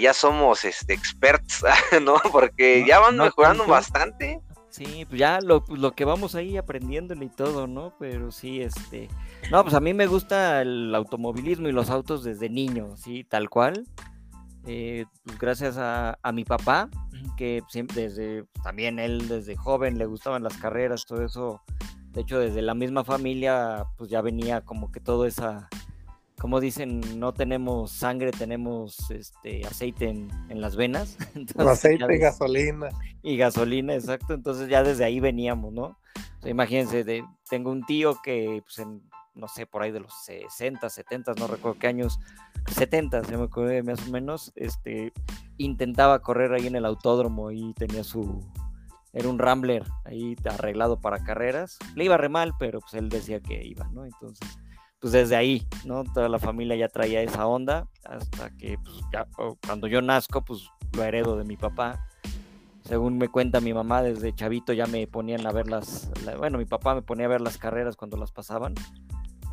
ya somos este, experts, ¿no? Porque ya van mejorando bastante. Sí, pues ya lo, lo que vamos ahí aprendiéndole y todo, ¿no? Pero sí, este... No, pues a mí me gusta el automovilismo y los autos desde niño, sí, tal cual. Eh, pues gracias a, mi papá, que siempre desde, también él desde joven le gustaban las carreras, todo eso. De hecho, desde la misma familia, pues ya venía como que toda esa como dicen, no tenemos sangre, tenemos este aceite en, las venas. aceite y gasolina. Y gasolina, exacto. Entonces ya desde ahí veníamos, ¿no? imagínense, tengo un tío que, pues en, no sé, por ahí de los 60, 70, no recuerdo qué años, 70, se me acuerdo más o menos, este, intentaba correr ahí en el autódromo y tenía su, era un Rambler ahí arreglado para carreras. Le iba re mal, pero pues él decía que iba, ¿no? Entonces pues desde ahí, ¿no? Toda la familia ya traía esa onda, hasta que pues, ya, cuando yo nazco, pues lo heredo de mi papá. Según me cuenta mi mamá, desde chavito ya me ponían a ver las, bueno, mi papá me ponía a ver las carreras cuando las pasaban,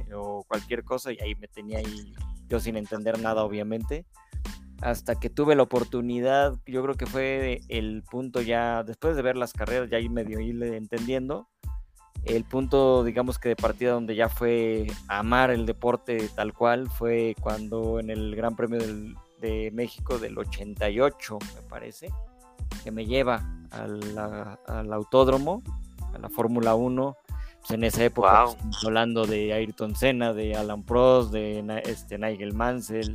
eh, o cualquier cosa, y ahí me tenía ahí, yo sin entender nada, obviamente. Hasta que tuve la oportunidad, yo creo que fue el punto ya, después de ver las carreras, ya ahí medio irle entendiendo, el punto, digamos que de partida donde ya fue amar el deporte tal cual fue cuando en el Gran Premio de México del 88, me parece, que me lleva al, autódromo, a la Fórmula 1. Pues en esa época, pues, hablando de Ayrton Senna, de Alan Prost, de este, Nigel Mansell,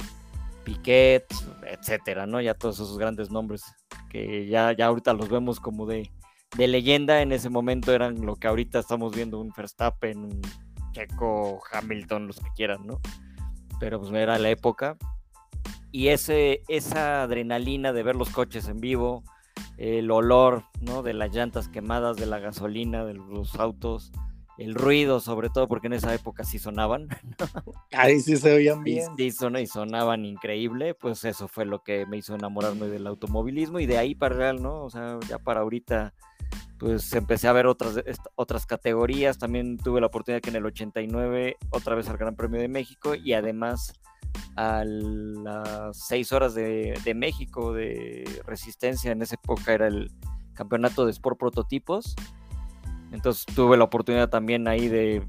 Piquet, etcétera, ¿no? Ya todos esos grandes nombres que ya, ya ahorita los vemos como de, de leyenda en ese momento eran lo que ahorita estamos viendo, un Verstappen, un Checo, Hamilton, los que quieran, ¿no? Pero pues era la época. Y ese, esa adrenalina de ver los coches en vivo, el olor, ¿no? De las llantas quemadas, de la gasolina, de los autos, el ruido, sobre todo porque en esa época sí sonaban. Ahí sí se oían bien. Y, y sonaban increíble, pues eso fue lo que me hizo enamorarme del automovilismo y de ahí para real, ¿no? O sea, ya para ahorita pues empecé a ver otras, otras categorías. También tuve la oportunidad que en el 89 otra vez al Gran Premio de México y además a las 6 horas de, México de resistencia. En esa época era el campeonato de Sport Prototipos. Entonces tuve la oportunidad también ahí de,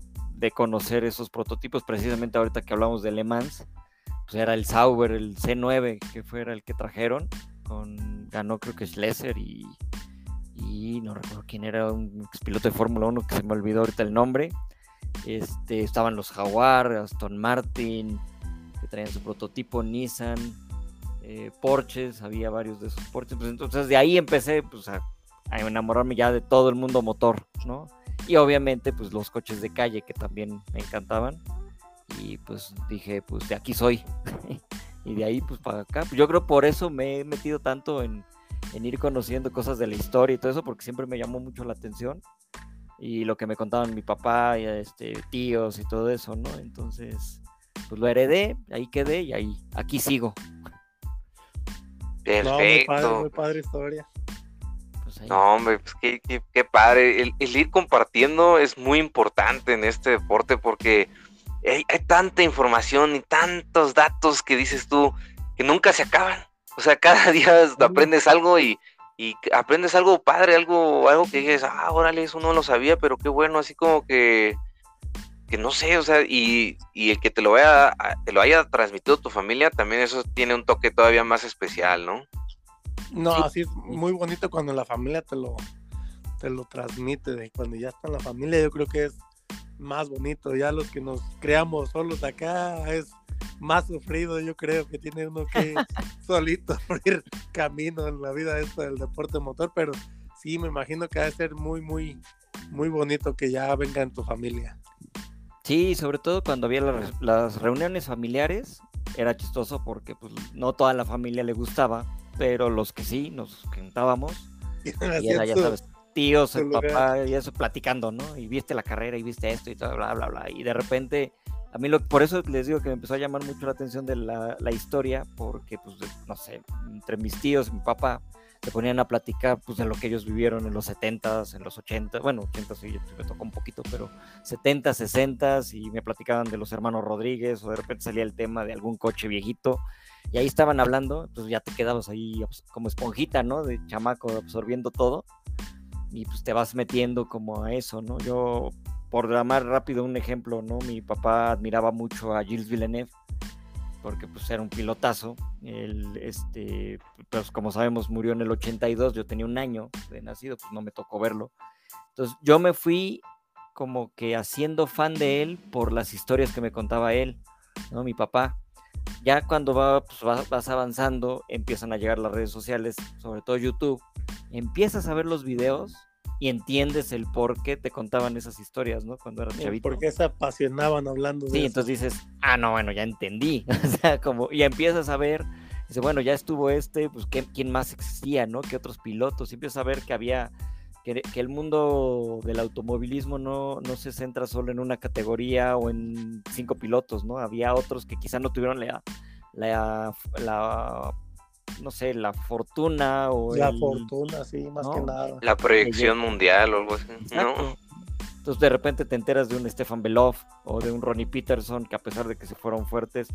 conocer esos prototipos. Precisamente ahorita que hablamos de Le Mans, pues era el Sauber, el C9, que fue el que trajeron. Con, ganó creo que Schlesser y y no recuerdo quién era, un piloto de Fórmula 1 que se me olvidó ahorita el nombre. Este, estaban los Jaguar, Aston Martin, que traían su prototipo, Nissan, eh, Porsches, había varios de esos Porsches. Pues entonces de ahí empecé pues, a, enamorarme ya de todo el mundo motor, ¿no? Y obviamente pues los coches de calle que también me encantaban. Y pues dije, pues de aquí soy. y de ahí pues para acá. Yo creo por eso me he metido tanto en, en ir conociendo cosas de la historia y todo eso, porque siempre me llamó mucho la atención. Y lo que me contaban mi papá y este, tíos y todo eso, ¿no? Entonces, pues lo heredé, ahí quedé y ahí, aquí sigo. Perfecto. muy, padre, historia. Pues no, hombre, pues qué, qué, padre. El, ir compartiendo es muy importante en este deporte porque hay, hay, tanta información y tantos datos que dices tú que nunca se acaban. O sea, cada día aprendes algo y, aprendes algo padre, algo, algo que dices, ah, órale, eso no lo sabía, pero qué bueno, así como que, que no sé, o sea, y, el que te lo, vaya, te lo haya transmitido tu familia, también eso tiene un toque todavía más especial, ¿no? No, así es muy bonito cuando la familia te lo, te lo transmite, de cuando ya está en la familia, yo creo que es más bonito. Ya los que nos creamos solos acá es más sufrido, yo creo que tiene uno que solito abrir camino en la vida esta del deporte motor, pero sí me imagino que va a ser muy, muy, muy bonito que ya venga en tu familia. Sí, sobre todo cuando había las, reuniones familiares, era chistoso porque pues, no toda la familia le gustaba, pero los que sí, nos juntábamos, y era, ya sabes, tíos, el papá, y eso platicando, ¿no? Y viste la carrera y viste esto y todo, bla, bla, bla. Y de repente, a mí lo, por eso les digo que me empezó a llamar mucho la atención de la, la historia, porque, pues, no sé, entre mis tíos y mi papá, se ponían a platicar pues de lo que ellos vivieron en los 70s, en los 80 bueno, 80 sí, me tocó un poquito, pero 70 60 y me platicaban de los hermanos Rodríguez o de repente salía el tema de algún coche viejito y ahí estaban hablando, pues ya te quedabas ahí como esponjita, ¿no? De chamaco absorbiendo todo y pues te vas metiendo como a eso, ¿no? Yo, por dar rápido un ejemplo, ¿no? Mi papá admiraba mucho a Gilles Villeneuve porque pues era un pilotazo. Él, este, pues como sabemos, murió en el 82, yo tenía un año de nacido, pues no me tocó verlo. Entonces yo me fui como que haciendo fan de él por las historias que me contaba él, ¿no? Mi papá. Ya cuando va, pues, vas avanzando, empiezan a llegar las redes sociales, sobre todo YouTube, empiezas a ver los videos y entiendes el por qué te contaban esas historias, ¿no? Cuando eras chavito. Por qué se apasionaban hablando de Sí, entonces dices, ah, no, bueno, ya entendí. o sea, como, y empiezas a ver, dice, bueno, ya estuvo este, pues, ¿quién más existía, no? ¿Qué otros pilotos? Y empiezas a ver que había, que, el mundo del automovilismo no, no se centra solo en una categoría o en cinco pilotos, ¿no? Había otros que quizá no tuvieron la, la, la no sé, la fortuna o la fortuna, sí, más que nada. La proyección mundial o algo así. Entonces de repente te enteras de un Stefan Belov o de un Ronnie Peterson que a pesar de que se fueron fuertes,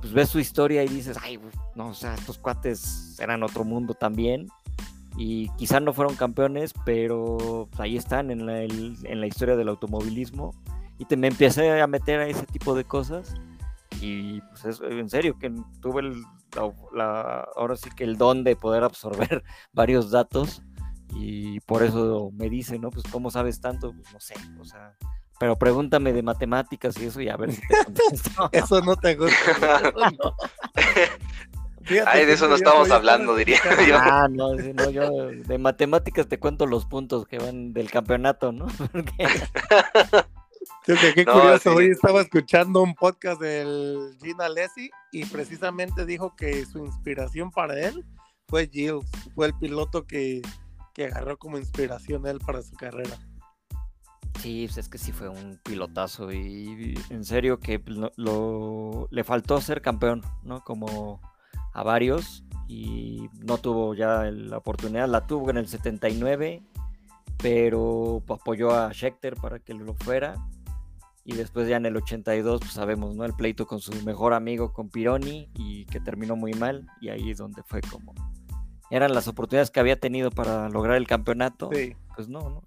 pues ves su historia y dices, ay, no, o sea, estos cuates eran otro mundo también y quizá no fueron campeones, pero pues, ahí están en la, en la historia del automovilismo y te me empecé a meter a ese tipo de cosas y pues es, en serio que tuve el la, ahora sí que el don de poder absorber varios datos y por eso me dice, ¿no? Pues ¿cómo sabes tanto? Pues no sé, o sea, pero pregúntame de matemáticas y eso y a ver si te contesto. eso no te gusta. Ay, de eso no estamos hablando, diría yo. Ah, no, no, yo de matemáticas te cuento los puntos que van del campeonato, ¿no? Porque qué curioso, hoy estaba escuchando un podcast del Gina Lessie y precisamente dijo que su inspiración para él fue Gilles, fue el piloto que, agarró como inspiración él para su carrera. Sí, pues es que sí fue un pilotazo y en serio que lo, le faltó ser campeón, ¿no? Como a varios y no tuvo ya la oportunidad, la tuvo en el 79, pero apoyó a Schechter para que lo fuera. Y después ya en el 82 pues sabemos, ¿no? El pleito con su mejor amigo, con Pironi, y que terminó muy mal, y ahí es donde fue como... Eran las oportunidades que había tenido para lograr el campeonato, pues no, ¿no?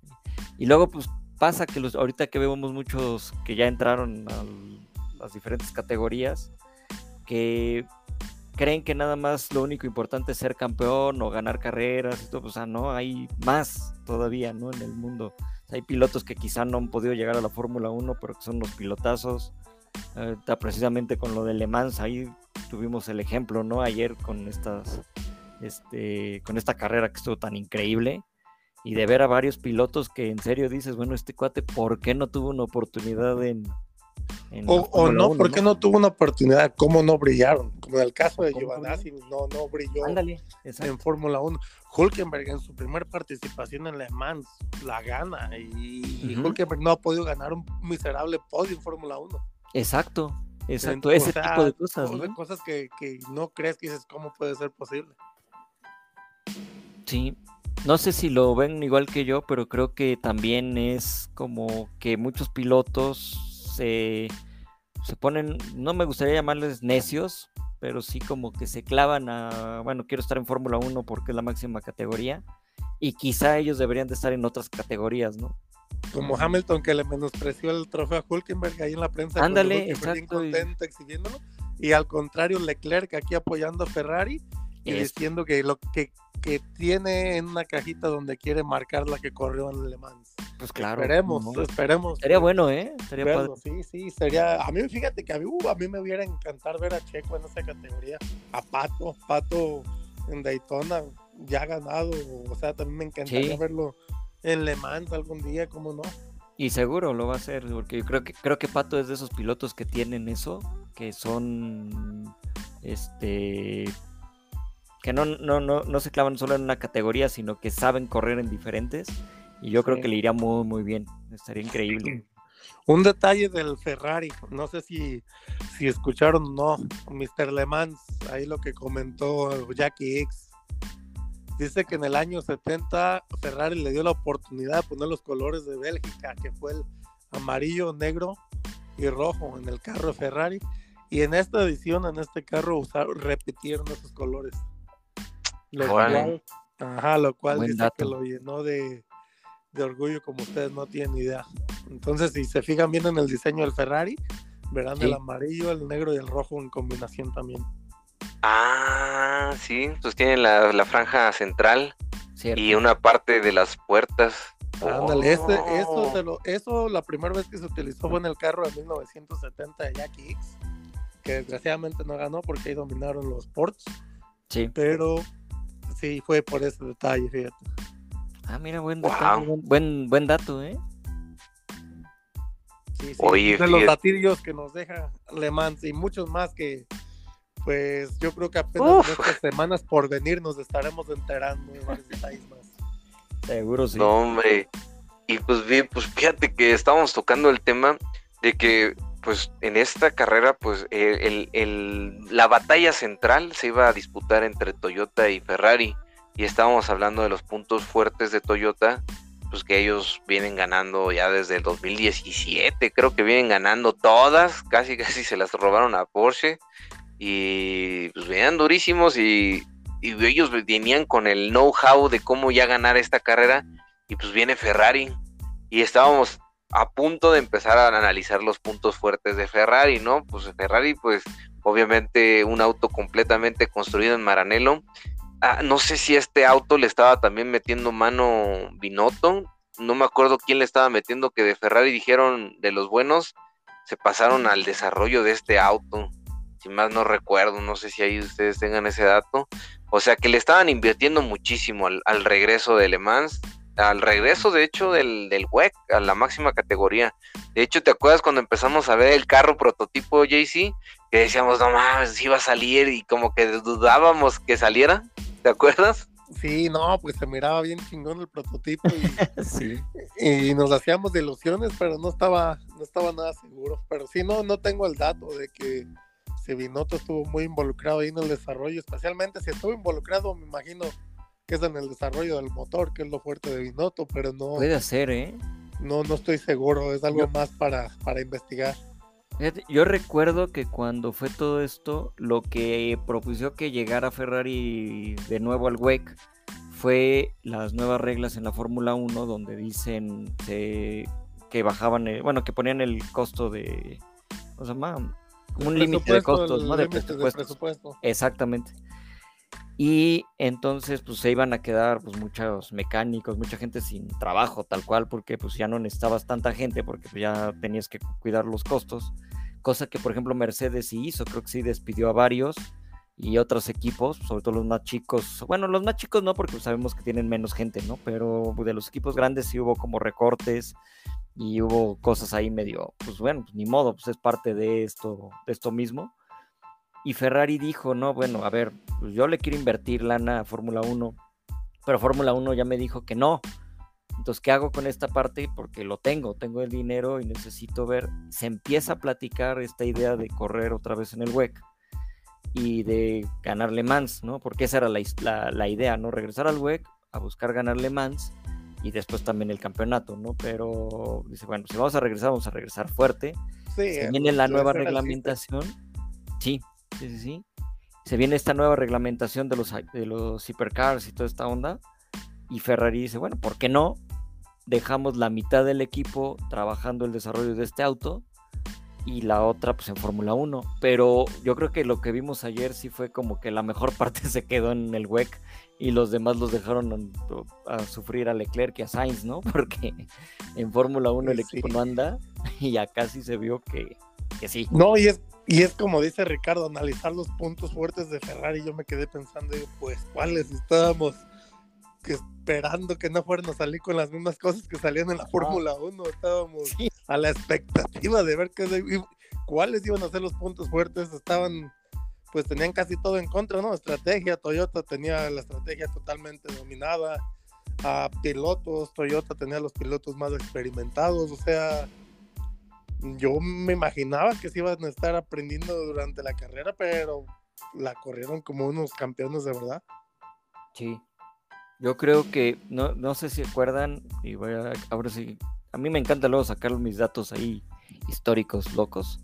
Y luego pues pasa que los, ahorita que vemos muchos que ya entraron a las diferentes categorías, que creen que nada más lo único importante es ser campeón o ganar carreras, esto, o sea, no, hay más todavía, ¿no? En el mundo hay pilotos que quizá no han podido llegar a la Fórmula 1, pero que son los pilotazos. precisamente con lo de Le Mans, ahí tuvimos el ejemplo, ¿no? Ayer con estas, este, con esta carrera que estuvo tan increíble y de ver a varios pilotos que en serio dices, bueno, este cuate, ¿por qué no tuvo una oportunidad en, o, no, ¿por qué no tuvo una oportunidad? ¿Cómo no brillaron? Como en el caso de Giovanazzi, no, no brilló en Fórmula 1. Hulkenberg en su primera participación en Le Mans la gana y, Hulkenberg no ha podido ganar un miserable podio en Fórmula 1. Exacto, exacto, ese tipo de cosas. Cosas que, no crees que dices, ¿cómo puede ser posible? Sí, no sé si lo ven igual que yo, pero creo que también es como que muchos pilotos se, se ponen, no me gustaría llamarles necios, pero sí como que se clavan a, bueno, quiero estar en Fórmula 1 porque es la máxima categoría y quizá ellos deberían de estar en otras categorías, ¿no? Como Hamilton que le menospreció el trofeo a Hulkenberg ahí en la prensa. Ándale, exacto. Contento exhibiéndolo. Y al contrario, Leclerc aquí apoyando a Ferrari y diciendo que lo que, que tiene en una cajita donde quiere marcar la que corrió en Le Mans. Pues claro. Esperemos, ¿no? esperemos. Sería bueno, ¿eh? Sería padre. Sí, sí, sería. A mí, fíjate que a mí, uh, a mí me hubiera encantar ver a Checo en esa categoría. A Pato, Pato en Daytona, ya ha ganado. O sea, también me encantaría Sí. verlo en Le Mans algún día, ¿cómo no? Y seguro lo va a hacer, porque yo creo que creo que Pato es de esos pilotos que tienen eso, que son este que no, no, no, no se clavan solo en una categoría, sino que saben correr en diferentes. Y yo creo que le iría muy muy bien. Estaría increíble. Un detalle del Ferrari, no sé si, si escucharon o no, Mr. Le Mans, ahí lo que comentó Jackie X. Dice que en el año 70 Ferrari le dio la oportunidad de poner los colores de Bélgica, que fue el amarillo, negro y rojo en el carro de Ferrari. Y en esta edición, en este carro, usaron, repitieron esos colores. Lo cual, ajá, lo cual dice dato. que lo llenó de, de orgullo como ustedes no tienen idea. Entonces, si se fijan bien en el diseño del Ferrari, verán Sí. el amarillo, el negro y el rojo en combinación también. Ah, sí, pues tienen la, la franja central Cierto. y una parte de las puertas. Ándale, este, eso, Oh. se lo- eso la primera vez que se utilizó fue en el carro de 1970 de Jackie X, que desgraciadamente no ganó porque ahí dominaron los ports, Sí. pero sí fue por ese detalle, fíjate. Ah, mira, buen, Wow. detalle, buen, buen, buen dato, ¿eh? Sí, sí, Oye, de los datillos que nos deja Le Mans y muchos más que pues yo creo que apenas Uf. en estas semanas por venir nos estaremos enterando de varios detalles más. Seguro sí. No, hombre. Y pues bien, pues fíjate que estábamos tocando el tema de que pues en esta carrera pues el, el- la batalla central se iba a disputar entre Toyota y Ferrari. Y estábamos hablando de los puntos fuertes de Toyota pues que ellos vienen ganando ya desde el 2017 creo que vienen ganando todas casi casi se las robaron a Porsche. Y pues venían durísimos y, y ellos venían con el know-how de cómo ya ganar esta carrera. Y pues viene Ferrari. Y estábamos a punto de empezar a analizar los puntos fuertes de Ferrari, ¿no? Pues Ferrari, pues obviamente un auto completamente construido en Maranello. Ah, no sé si este auto le estaba también metiendo mano Binotto, no me acuerdo quién le estaba metiendo que de Ferrari dijeron de los buenos se pasaron al desarrollo de este auto. Si más no recuerdo, no sé si ahí ustedes tengan ese dato. O sea que le estaban invirtiendo muchísimo al, al regreso de Le Mans al regreso, de hecho, del, del WEC a la máxima categoría. De hecho, ¿te acuerdas cuando empezamos a ver el carro prototipo JC? Que decíamos, no mames, si iba a salir y como que dudábamos que saliera. ¿Te acuerdas? Sí, no, pues se miraba bien chingón el prototipo y, Sí. y nos hacíamos de ilusiones, pero no estaba, no estaba nada seguro. Pero sí, no, no tengo el dato de que si Binotto estuvo muy involucrado ahí en el desarrollo, especialmente si estuvo involucrado, me imagino que es en el desarrollo del motor, que es lo fuerte de Binotto, pero no, Puede ser, ¿eh? no, no estoy seguro, es algo Yo- más para, para investigar. Yo recuerdo que cuando fue todo esto, lo que propuso que llegara Ferrari de nuevo al WEC fue las nuevas reglas en la Fórmula 1 donde dicen eh, que bajaban, el- bueno, que ponían el costo de, ¿cómo se llama? Como un límite de costos, ¿no? De presupuesto. Exactamente. Y entonces pues se iban a quedar pues muchos mecánicos, mucha gente sin trabajo tal cual porque pues ya no necesitabas tanta gente porque pues, ya tenías que cu- cuidar los costos, cosa que por ejemplo Mercedes sí hizo, creo que sí despidió a varios y otros equipos, sobre todo los más chicos, bueno los más chicos no porque sabemos que tienen menos gente, ¿no? Pero de los equipos grandes sí hubo como recortes y hubo cosas ahí medio, pues bueno, pues ni modo, pues es parte de esto, de esto mismo. Y Ferrari dijo, no, bueno, a ver, pues yo le quiero invertir lana a Fórmula 1, pero Fórmula 1 ya me dijo que no. Entonces, ¿qué hago con esta parte? Porque lo tengo, tengo el dinero y necesito ver. Se empieza a platicar esta idea de correr otra vez en el WEC y de ganar Le Mans, ¿no? Porque esa era la, la- la idea, ¿no? Regresar al WEC a buscar ganar Le Mans y después también el campeonato, ¿no? Pero dice, bueno, si vamos a regresar, vamos a regresar fuerte. Sí, Se viene la ese nueva reglamentación. Sí, sí, sí, sí. Se viene esta nueva reglamentación de los, de los hipercars y toda esta onda. Y Ferrari dice, bueno, ¿por qué no? Dejamos la mitad del equipo trabajando el desarrollo de este auto y la otra pues en Fórmula 1. Pero yo creo que lo que vimos ayer sí fue como que la mejor parte se quedó en el WEC y los demás los dejaron a, sufrir a Leclerc y a Sainz, ¿no? Porque en Fórmula 1 el equipo no anda y acá sí se vio que, que sí. No, y es, y es como dice Ricardo, analizar los puntos fuertes de Ferrari. Yo me quedé pensando, pues, ¿cuáles estábamos esperando que no fueran a salir con las mismas cosas que salían en la Fórmula 1? Estábamos a la expectativa de ver qué, cuáles iban a ser los puntos fuertes. Estaban pues tenían casi todo en contra, ¿no? Estrategia, Toyota tenía la estrategia totalmente dominada, a pilotos, Toyota tenía los pilotos más experimentados, o sea, yo me imaginaba que se iban a estar aprendiendo durante la carrera, pero la corrieron como unos campeones de verdad. Sí. Yo creo que, no, no sé si acuerdan, y voy a, ahora sí, a mí me encanta luego sacar mis datos ahí históricos, locos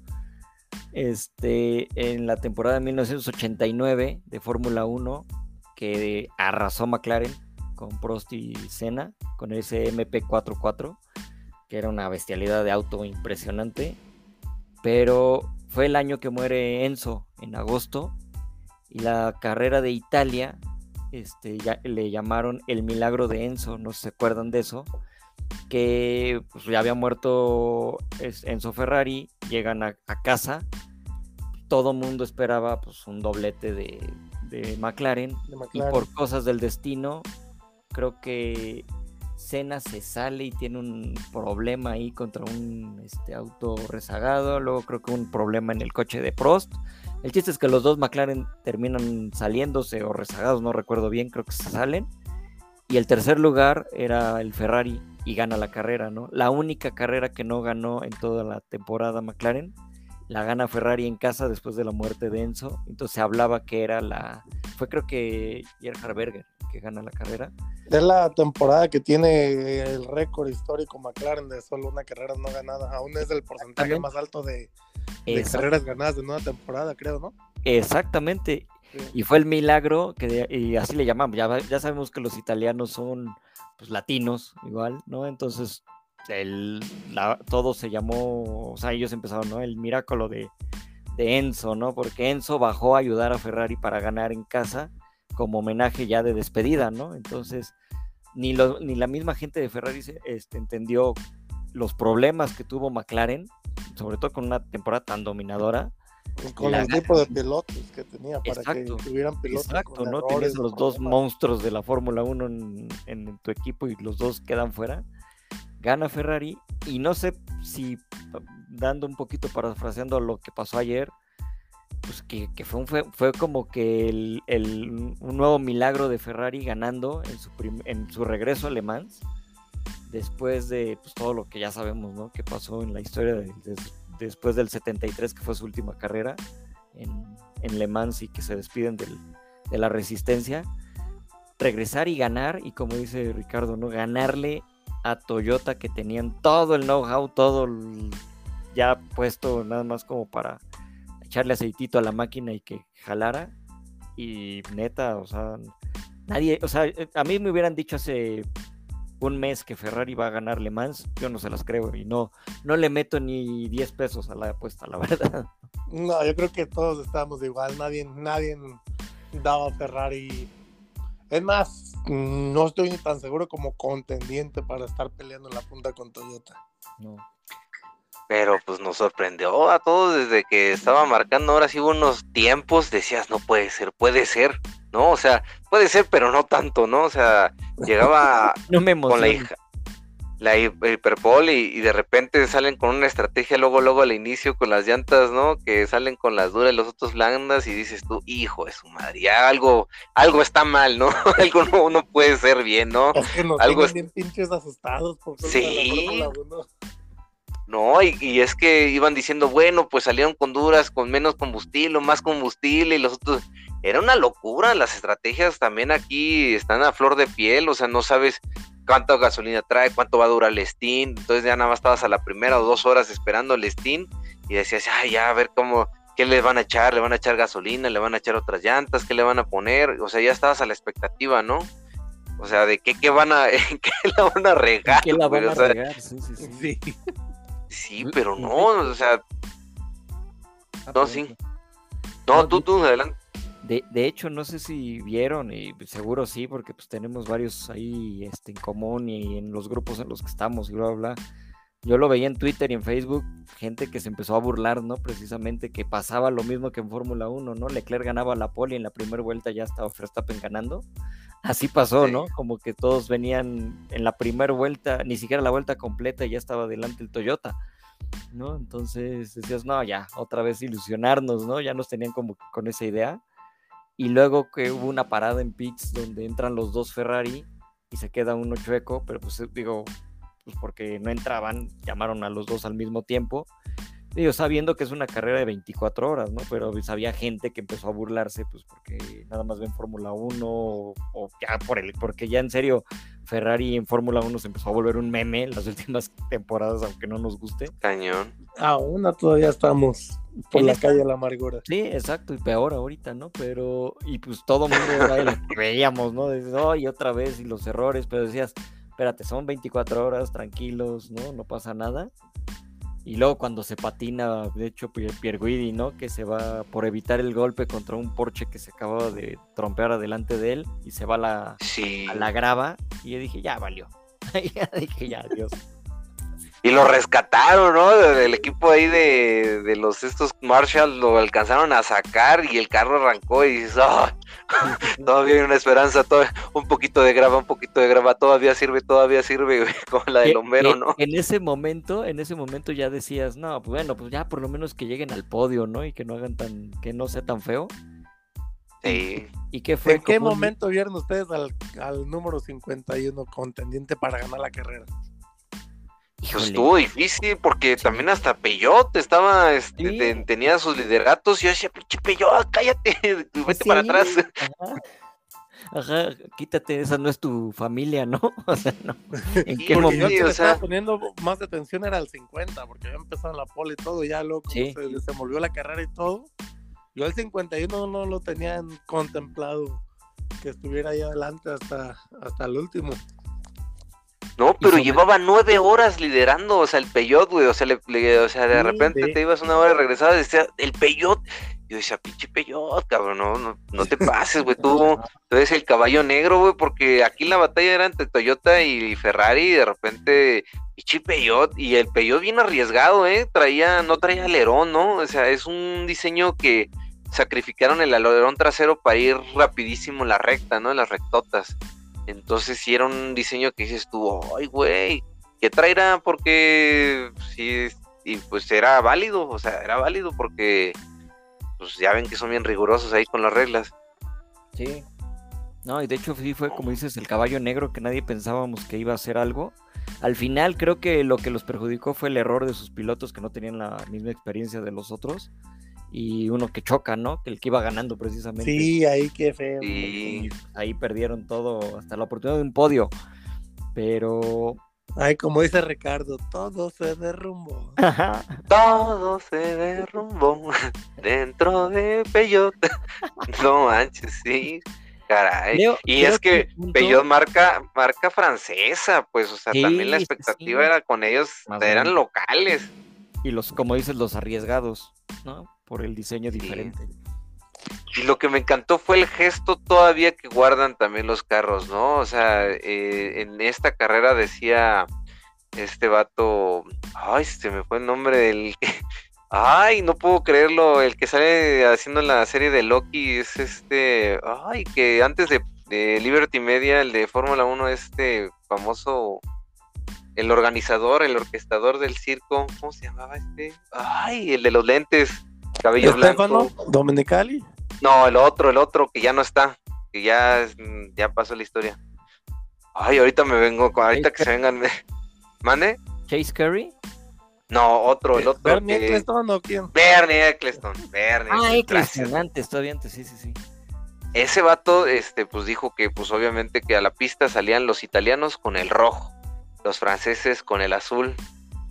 este, en la temporada de 1989 de Fórmula 1, que arrasó McLaren con Prost y Senna, con ese MP44, que era una bestialidad de auto impresionante. Pero fue el año que muere Enzo, en agosto, y la carrera de Italia este, ya, le llamaron el milagro de Enzo, no se acuerdan de eso, que pues, ya había muerto Enzo Ferrari, llegan a, casa, todo mundo esperaba pues, un doblete de, McLaren, y por cosas del destino, creo que Senna se sale y tiene un problema ahí contra un este, auto rezagado, luego creo que un problema en el coche de Prost. El chiste es que los dos McLaren terminan saliéndose o rezagados, no recuerdo bien, creo que se salen. Y el tercer lugar era el Ferrari y gana la carrera, ¿no? La única carrera que no ganó en toda la temporada McLaren, la gana Ferrari en casa después de la muerte de Enzo. Entonces se hablaba que era la. Fue creo que Gerhard Berger que gana la carrera. Es la temporada que tiene el récord histórico McLaren de solo una carrera no ganada. Aún es el porcentaje más alto de, carreras ganadas de una temporada, creo, ¿no? Exactamente. Y fue el milagro, que y así le llamamos. Ya, ya sabemos que los italianos son pues, latinos igual, ¿no? Entonces, el, todo se llamó, o sea, ellos empezaron, ¿no? El milagro de, de Enzo, ¿no? Porque Enzo bajó a ayudar a Ferrari para ganar en casa como homenaje ya de despedida, ¿no? Entonces, ni, ni la misma gente de Ferrari este, entendió los problemas que tuvo McLaren, sobre todo con una temporada tan dominadora, con el tipo de pilotos que tenía para que tuvieran pilotos. Exacto, ¿no? Tienes los dos monstruos de la Fórmula 1 en, tu equipo y los dos quedan fuera. Gana Ferrari y no sé si dando un poquito parafraseando lo que pasó ayer, pues que, fue, un, fue, como que el, un nuevo milagro de Ferrari ganando en su, en su regreso a Le Mans, después de pues, todo lo que ya sabemos, ¿no? Que pasó en la historia de, de después del 73, que fue su última carrera en, Le Mans y que se despiden de la resistencia, regresar y ganar, y como dice Ricardo, ¿no? ganarle a Toyota que tenían todo el know-how, todo ya puesto nada más como para echarle aceitito a la máquina y que jalara. Y neta, o sea, nadie, o sea, a mí me hubieran dicho hace un mes que Ferrari va a ganar Le Mans, yo no se las creo y no, no le meto ni 10 pesos a la apuesta, la verdad. No, yo creo que todos estamos igual, nadie, nadie daba a Ferrari. Es más, no estoy ni tan seguro como contendiente para estar peleando en la punta con Toyota. No. Pero pues nos sorprendió a todos desde que estaba marcando ahora sí unos tiempos, decías, no puede ser, puede ser, ¿no? O sea, puede ser, pero no tanto, ¿no? O sea, llegaba con la hija, la hiperpol y, de repente salen con una estrategia luego luego al inicio con las llantas, ¿no? Que salen con las duras y los otros blandas y dices tú, hijo de su madre, ya algo, algo está mal, ¿no? algo no, puede ser bien, ¿no? Es que nos algo bien pinches asustados por sí. No, y, es que iban diciendo, bueno, pues salieron con duras, con menos combustible, más combustible, y los otros. Era una locura, las estrategias también aquí están a flor de piel, o sea, no sabes cuánta gasolina trae, cuánto va a durar el Steam, entonces ya nada más estabas a la primera o dos horas esperando el Steam y decías, ay, ya, a ver cómo, qué le van a echar, le van a echar gasolina, le van a echar otras llantas, qué le van a poner, o sea, ya estabas a la expectativa, ¿no? O sea, de qué, qué van a, qué la van a regar. ¿Qué la van a regar? Sí, sí, sí. Sí, pero no, o sea, Ah, no, sí. No, tú, tú, adelante. De, de hecho, no sé si vieron, y seguro sí, porque pues tenemos varios ahí este, en común y en los grupos en los que estamos y bla, bla, bla. Yo lo veía en Twitter y en Facebook, gente que se empezó a burlar, ¿no? Precisamente que pasaba lo mismo que en Fórmula 1, ¿no? Leclerc ganaba la pole y en la primera vuelta ya estaba Verstappen ganando. Así pasó. ¿no? Como que todos venían en la primera vuelta, ni siquiera la vuelta completa y ya estaba delante el Toyota. ¿no? Entonces decías, no, ya, otra vez ilusionarnos, ¿no? Ya nos tenían como con esa idea. Y luego que hubo una parada en pits donde entran los dos Ferrari y se queda uno chueco, pero pues digo, pues porque no entraban, llamaron a los dos al mismo tiempo. Digo, sabiendo que es una carrera de 24 horas, ¿no? Pero pues había gente que empezó a burlarse, pues porque nada más ven Fórmula 1 o, o ya por el, porque ya en serio Ferrari en Fórmula 1 se empezó a volver un meme en las últimas temporadas, aunque no nos guste. Cañón. Aún todavía estamos por En la esta- calle de la amargura. Sí, exacto, y peor ahorita, ¿no? Pero, y pues todo mundo era lo que veíamos, ¿no? Dices, "Oh, y otra vez, y los errores, pero decías, espérate, son 24 horas, tranquilos, ¿no? No pasa nada. Y luego cuando se patina, de hecho, Pier- Pierguidi, ¿no? Que se va por evitar el golpe contra un Porsche que se acababa de trompear adelante de él y se va a la, Sí. a la grava. Y yo dije, ya valió. ya dije, ya, adiós. Y lo rescataron, ¿no? El equipo ahí de, de los estos Marshall lo alcanzaron a sacar y el carro arrancó y dices, "Ah, todavía hay una esperanza, todavía, un poquito de grava, un poquito de grava, todavía sirve, todavía sirve, güey, como la del Que- Homero, que ¿no? En ese momento, en ese momento ya decías, no, pues bueno, pues ya por lo menos que lleguen al podio, ¿no? Y que no hagan tan, que no sea tan feo. Sí. ¿Y qué fue? ¿En qué momento vieron ustedes al, al número 51 contendiente para ganar la carrera? Pues Híjole, estuvo difícil porque Sí. también hasta Peyot estaba, este, Sí. te- tenía sus lideratos y yo decía, pinche Peyot, cállate, pues vete sí, para atrás. Ajá. Ajá, quítate, esa no es tu familia, ¿no? O sea, no. ¿En Sí, qué yo momento? el que o sea- estaba poniendo más atención era el 50, porque había empezado la pole y todo, ya como Sí. se desenvolvió la carrera y todo. Yo el 51 no lo tenían contemplado que estuviera ahí adelante hasta, hasta el último. No, pero sobre- llevaba nueve horas liderando, o sea, el Peyot, güey, o sea, le, le- o sea, de Sí, repente sí. te ibas una hora y regresabas, decía, el Peyot. Yo decía, pinche Peyot, cabrón, no, no, no te pases, güey, tú, tú eres el caballo negro, güey, porque aquí la batalla era entre Toyota y Ferrari, y de repente, pinche Peyot, y el Peyot bien arriesgado, eh, traía, no traía alerón, ¿no? O sea, es un diseño que sacrificaron el alerón trasero para ir rapidísimo en la recta, ¿no? En las rectotas. Entonces sí era un diseño que dices tú, ay, güey, ¿qué traerá? Porque sí, y pues era válido, o sea, era válido porque pues ya ven que son bien rigurosos ahí con las reglas. Sí. No, y de hecho sí fue como dices, el caballo negro que nadie pensábamos que iba a hacer algo. Al final creo que lo que los perjudicó fue el error de sus pilotos que no tenían la misma experiencia de los otros. Y uno que choca, ¿no? Que el que iba ganando precisamente. Sí, ahí qué feo. Y Y ahí perdieron todo, hasta la oportunidad de un podio. Pero Ay, como dice Ricardo, todo se derrumbó. todo se derrumbó dentro de Peyot. no manches, sí. Caray. Leo, y es que punto- Peugeot marca, marca francesa, pues, o sea, Sí, también la sí, expectativa sí. era con ellos, Más eran locales. Y los, como dices, los arriesgados, ¿no? Por el diseño Sí. diferente. Y lo que me encantó fue el gesto todavía que guardan también los carros, ¿no? O sea, eh, en esta carrera decía este vato, ay, se me fue el nombre del... Ay, no puedo creerlo, el que sale haciendo la serie de Loki es este, ay, que antes de, de Liberty Media, el de Fórmula 1, este famoso, el organizador, el orquestador del circo, ¿cómo se llamaba este? Ay, el de los lentes, cabello Estefano, blanco. Domenicali. No, el otro, el otro, que ya no está, que ya, es- mm, ya pasó la historia. Ay, ahorita me vengo, ahorita que se vengan. ¿Mande? Chase Curry. No, otro, el otro. Bernie que- Eccleston o quién? Bernie Eccleston, Bernie. Ah. Eccleston, antes, todavía antes, sí, sí, sí. Ese vato, este, pues dijo que, pues obviamente que a la pista salían los italianos con el rojo, los franceses con el azul,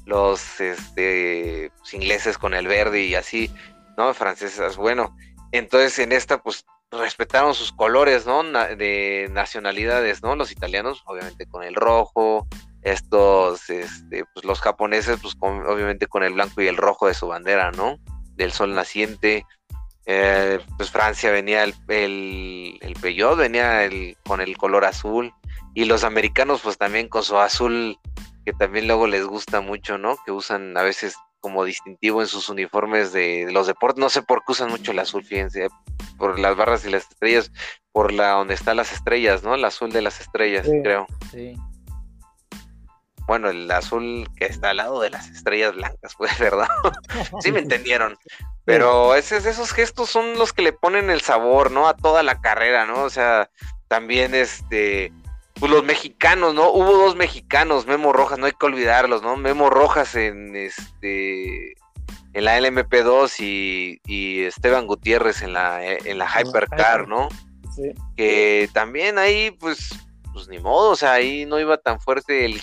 los, este, ingleses con el verde y así, ¿no? Franceses, bueno. Entonces en esta, pues respetaron sus colores, ¿no? De nacionalidades, ¿no? Los italianos, obviamente con el rojo, estos, este, pues los japoneses, pues con- obviamente con el blanco y el rojo de su bandera, ¿no? del sol naciente. Eh, pues Francia venía el, el, venía el, con el color azul. Y los americanos, pues también con su azul, que también luego les gusta mucho, ¿no? Que usan a veces como distintivo en sus uniformes de, los deportes. No sé por qué usan mucho el azul, fíjense, por las barras y las estrellas, por la donde están las estrellas, ¿no? El azul de las estrellas, creo. Sí. Bueno, el azul que está al lado de las estrellas blancas, pues, ¿verdad? sí me entendieron. Pero esos, esos gestos son los que le ponen el sabor, ¿no? A toda la carrera, ¿no? O sea, también este pues los mexicanos, ¿no? Hubo dos mexicanos, Memo Rojas, no hay que olvidarlos, ¿no? Memo Rojas en este en la LMP2 y, Esteban Gutiérrez en la, en la Hypercar, ¿no? Sí. Que también ahí, pues, pues ni modo, o sea, ahí no iba tan fuerte el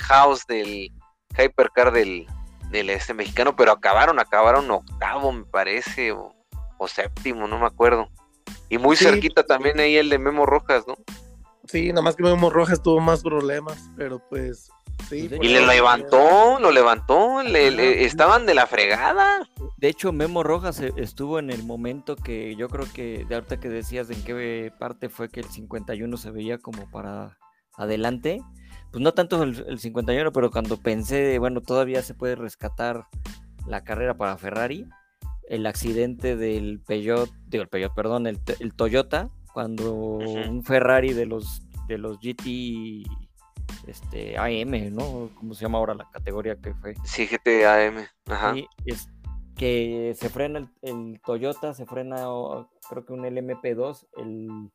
House del Hypercar del, del este mexicano, pero acabaron, acabaron octavo, me parece, o, séptimo, no me acuerdo. Y muy cerquita también ahí el de Memo Rojas, ¿no? Sí, nada más que Memo Rojas tuvo más problemas, pero pues sí. Pues, y le levantó, lo levantó, le, estaban de la fregada. De hecho, Memo Rojas e, estuvo en el momento que yo creo que, de ahorita que decías en qué parte fue que el 51 se veía como para adelante, pues no tanto el, el 51, pero cuando pensé, bueno, todavía se puede rescatar la carrera para Ferrari, el accidente del Peugeot, digo el Peugeot, perdón, el, el Toyota, cuando un Ferrari de los de los GT este AM, ¿no? ¿Cómo se llama ahora la categoría que fue? Sí, GT AM, ajá. es que se frena el, Toyota, se frena creo que un LMP2, el,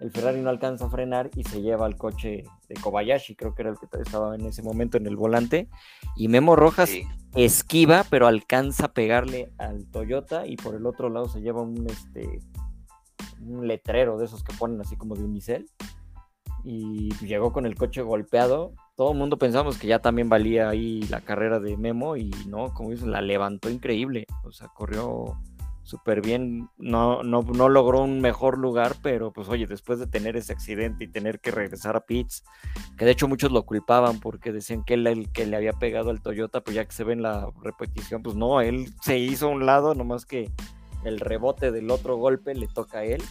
el, Ferrari no alcanza a frenar y se lleva al coche de Kobayashi, creo que era el que estaba en ese momento en el volante, y Memo Rojas esquiva, pero alcanza a pegarle al Toyota y por el otro lado se lleva un este un letrero de esos que ponen así como de unicel. Y llegó con el coche golpeado. Todo el mundo pensamos que ya también valía ahí la carrera de Memo y no, como dicen, la levantó increíble. O sea, corrió súper bien. No, no, no logró un mejor lugar, pero pues oye, después de tener ese accidente y tener que regresar a pits, que de hecho muchos lo culpaban porque decían que él el que le había pegado al Toyota, pues ya que se ve en la repetición, pues no, él se hizo a un lado, nomás que el rebote del otro golpe le toca a él.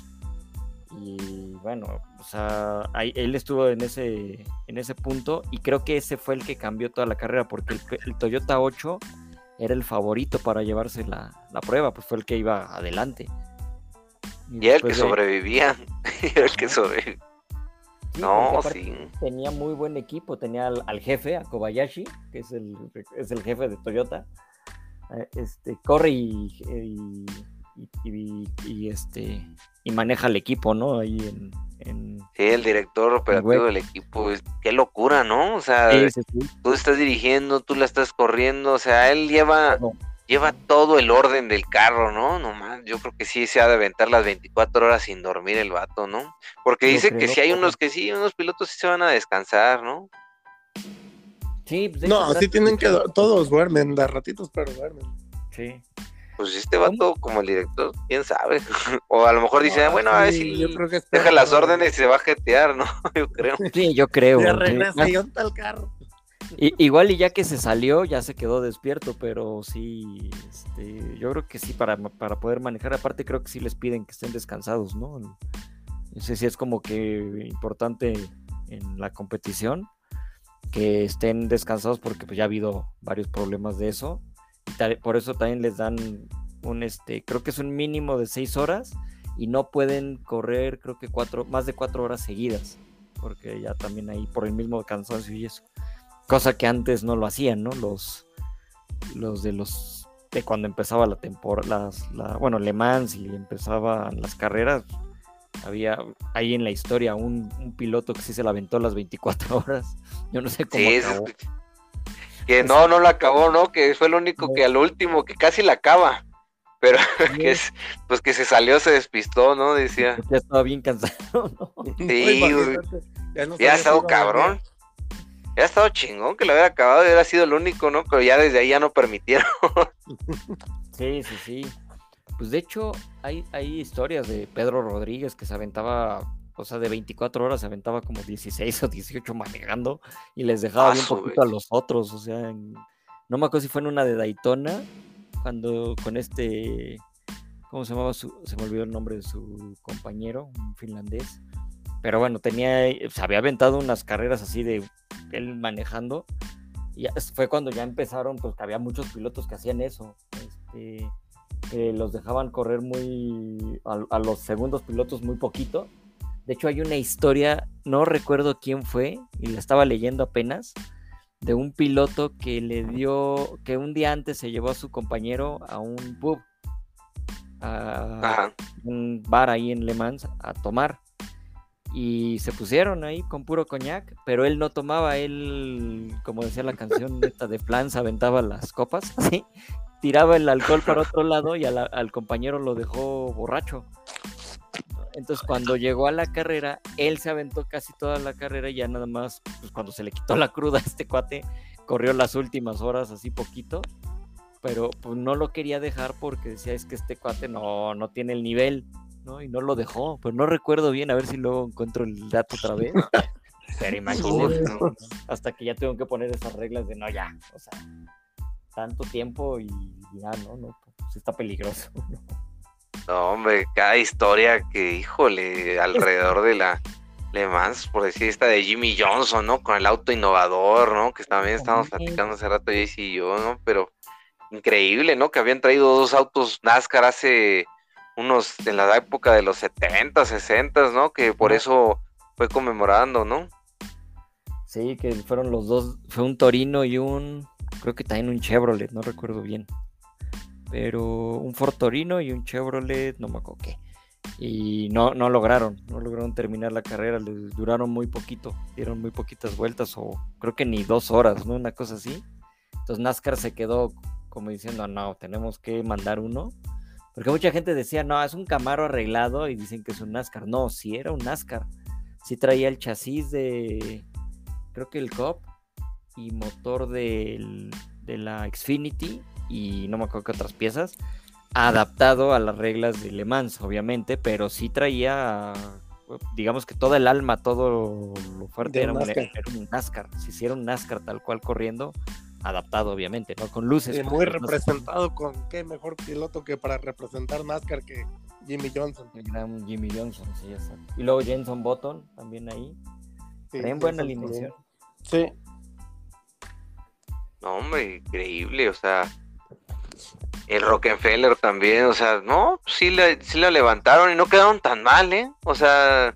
Y bueno, o sea, él estuvo en ese, en ese punto y creo que ese fue el que cambió toda la carrera porque el, Toyota 8 era el favorito para llevarse la, prueba, pues fue el que iba adelante. Y, el que sobrevivía, el que sobrevivía. no, sí. Tenía muy buen equipo, tenía al, jefe, a Kobayashi, que es el, es el jefe de Toyota. Eh, este, corre y y, este y maneja el equipo, ¿no? Ahí en, sí, el director operativo del equipo, qué locura, ¿no? O sea, tú estás dirigiendo, tú la estás corriendo, o sea, él lleva lleva todo el orden del carro, ¿no? Nomás, yo creo que sí se ha de aventar las 24 horas sin dormir el vato, ¿no? Porque dice que si hay unos que sí, unos pilotos sí se van a descansar, ¿no? Sí, pues, no, sí tienen que, todos duermen, da ratitos, pero duermen. Sí. Pues este vato como el director, quién sabe. o a lo mejor dice, bueno, a ver si deja las órdenes y se va a jetear, ¿no? yo creo. Sí, yo creo. tal carro. igual y ya que se salió, ya se quedó despierto, pero sí, este, yo creo que sí, para, para poder manejar, aparte creo que sí les piden que estén descansados, ¿no? No sé si es como que importante en la competición que estén descansados porque pues ya ha habido varios problemas de eso por eso también les dan un, este, creo que es un mínimo de seis horas y no pueden correr, creo que cuatro, más de cuatro horas seguidas, porque ya también ahí por el mismo cansancio y eso. Cosa que antes no lo hacían, ¿no? Los, los de los, de cuando empezaba la temporada, la, bueno, Le Mans y empezaban las carreras, había ahí en la historia un, piloto que sí se la aventó las 24 horas. Yo no sé cómo acabó. Que no, no la acabó, ¿no? Que fue el único que al último, que casi la acaba. Pero que es, pues que se salió, se despistó, ¿no? Decía. Ya estaba bien cansado, ¿no? Sí, ya, ha estado cabrón. Ya ha estado chingón que lo hubiera acabado, hubiera sido el único, ¿no? Pero ya desde ahí ya no permitieron. Sí, sí, sí. Pues de hecho, hay, hay historias de Pedro Rodríguez que se aventaba o sea, de 24 horas se aventaba como 16 o 18 manejando y les dejaba un poquito a los otros, o sea, no me acuerdo si fue en una de Daytona cuando con este, ¿cómo se llamaba? Su, se me olvidó el nombre de su compañero, un finlandés. Pero bueno, tenía, se había aventado unas carreras así de él manejando. Y fue cuando ya empezaron, pues que había muchos pilotos que hacían eso. Este, que los dejaban correr muy a, los segundos pilotos muy poquito. De hecho, hay una historia, no recuerdo quién fue, y la estaba leyendo apenas, de un piloto que le dio, que un día antes se llevó a su compañero a un pub, a un bar ahí en Le Mans a tomar. Y se pusieron ahí con puro coñac, pero él no tomaba, él, como decía la canción neta de Plans, aventaba las copas, así, tiraba el alcohol para otro lado y al compañero lo dejó borracho. Entonces cuando llegó a la carrera, él se aventó casi toda la carrera y ya nada más, pues cuando se le quitó la cruda a este cuate, corrió las últimas horas así poquito, pero pues no lo quería dejar porque decía es que este cuate no, no tiene el nivel, ¿no? Y no lo dejó, pero no recuerdo bien, a ver si luego encuentro el dato otra vez. Pero imagínate, hasta que ya tengo que poner esas reglas de no, ya, o sea, tanto tiempo y ya, ¿no? no pues está peligroso. ¿no? Hombre, cada historia que, híjole, alrededor de la Le Mans, por decir esta de Jimmy Johnson, ¿no? Con el auto innovador, ¿no? Que también estábamos platicando hace rato Jayce y yo, ¿no? Pero increíble, ¿no? Que habían traído dos autos NASCAR hace unos, en la época de los 70, 60, ¿no? Que por eso fue conmemorando, ¿no? Sí, que fueron los dos, fue un Torino y un creo que también un Chevrolet, no recuerdo bien. Pero un Ford Torino y un Chevrolet, no me acuerdo qué. Y no, no lograron, no lograron terminar la carrera, les duraron muy poquito, dieron muy poquitas vueltas o creo que ni dos horas, ¿no? Una cosa así. Entonces NASCAR se quedó como diciendo, no, tenemos que mandar uno. Porque mucha gente decía, no, es un Camaro arreglado y dicen que es un NASCAR. No, sí era un NASCAR. Sí traía el chasis de, creo que el COP, y motor de la Xfinity y no me acuerdo qué otras piezas, adaptado a las reglas de Le Mans, obviamente, pero sí traía, digamos que todo el alma, todo lo fuerte era un, NASCAR. Si hiciera un NASCAR tal cual corriendo, adaptado obviamente, ¿no? Con luces. muy representado con qué mejor piloto que para representar NASCAR que Jimmy Johnson. El gran Jimmy Johnson, sí, exacto. Y luego Jenson Button también ahí. Sí, buena alineación. Sí, no, hombre, increíble, o sea, el Rockefeller también, o sea, no, sí la, sí la levantaron y no quedaron tan mal, ¿eh? O sea,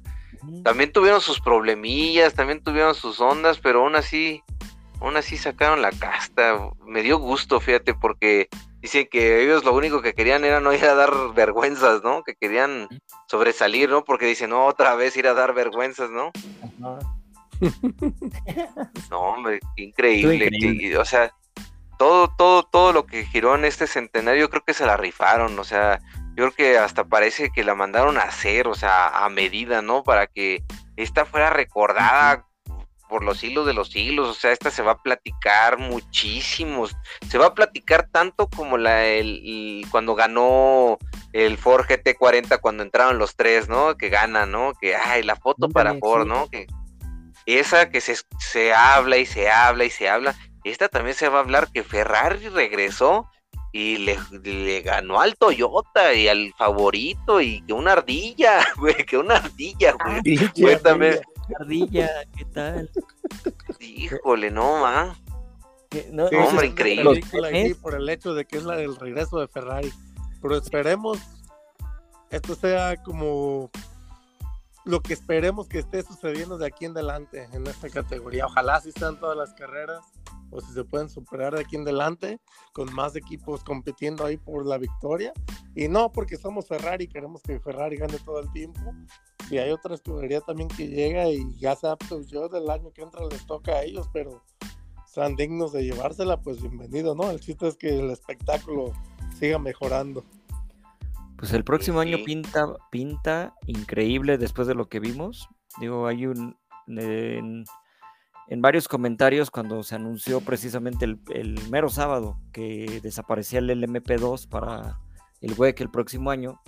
también tuvieron sus problemillas, también tuvieron sus ondas, pero aún así, aún así sacaron la casta. Me dio gusto, fíjate, porque dicen que ellos lo único que querían era no ir a dar vergüenzas, ¿no? Que querían sobresalir, ¿no? Porque dicen, no, otra vez ir a dar vergüenzas, ¿no? no, hombre, increíble. o sea, todo, todo, todo lo que giró en este centenario, yo creo que se la rifaron. O sea, yo creo que hasta parece que la mandaron a hacer, o sea, a medida, ¿no? Para que esta fuera recordada por los hilos de los siglos, o sea, esta se va a platicar muchísimo, se va a platicar tanto como la el, cuando ganó el Ford GT40 cuando entraron los tres, ¿no? Que gana, ¿no? Que ay, la foto para Ford, ¿no? Que esa que se, se habla y se habla y se habla, esta también se va a hablar que Ferrari regresó y le, ganó al Toyota y al favorito y que una ardilla, güey, que una ardilla, güey. también. Ardilla, ¿qué tal? Híjole, no, ma. No, hombre, increíble. por el hecho de que es la del regreso de Ferrari. Pero esperemos esto sea como lo que esperemos que esté sucediendo de aquí en adelante en esta categoría. Ojalá si están todas las carreras o si se pueden superar de aquí en adelante con más equipos compitiendo ahí por la victoria. Y no porque somos Ferrari, queremos que Ferrari gane todo el tiempo. Si hay otra escudería también que llega y ya sea pues yo del año que entra les toca a ellos, pero sean dignos de llevársela, pues bienvenido, ¿no? El chiste es que el espectáculo siga mejorando. Pues el próximo año pinta, pinta increíble después de lo que vimos. Digo, hay un. En, varios comentarios, cuando se anunció precisamente el, mero sábado que desaparecía el LMP2 para el WEC el próximo año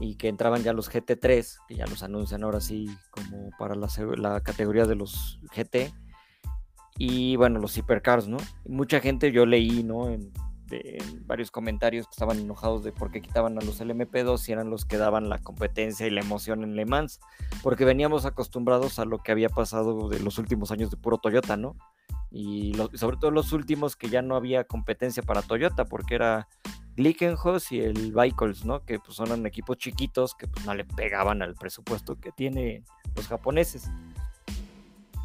y que entraban ya los GT3, que ya los anuncian ahora sí como para la, la categoría de los GT. Y bueno, los hipercars, ¿no? Mucha gente yo leí, ¿no? En, de varios comentarios que estaban enojados de por qué quitaban a los LMP2 y eran los que daban la competencia y la emoción en Le Mans, porque veníamos acostumbrados a lo que había pasado de los últimos años de puro Toyota, ¿no? Y sobre todo los últimos que ya no había competencia para Toyota, porque era Glickenhaus y el Vehicles, ¿no? Que pues son equipos chiquitos que pues no le pegaban al presupuesto que tienen los japoneses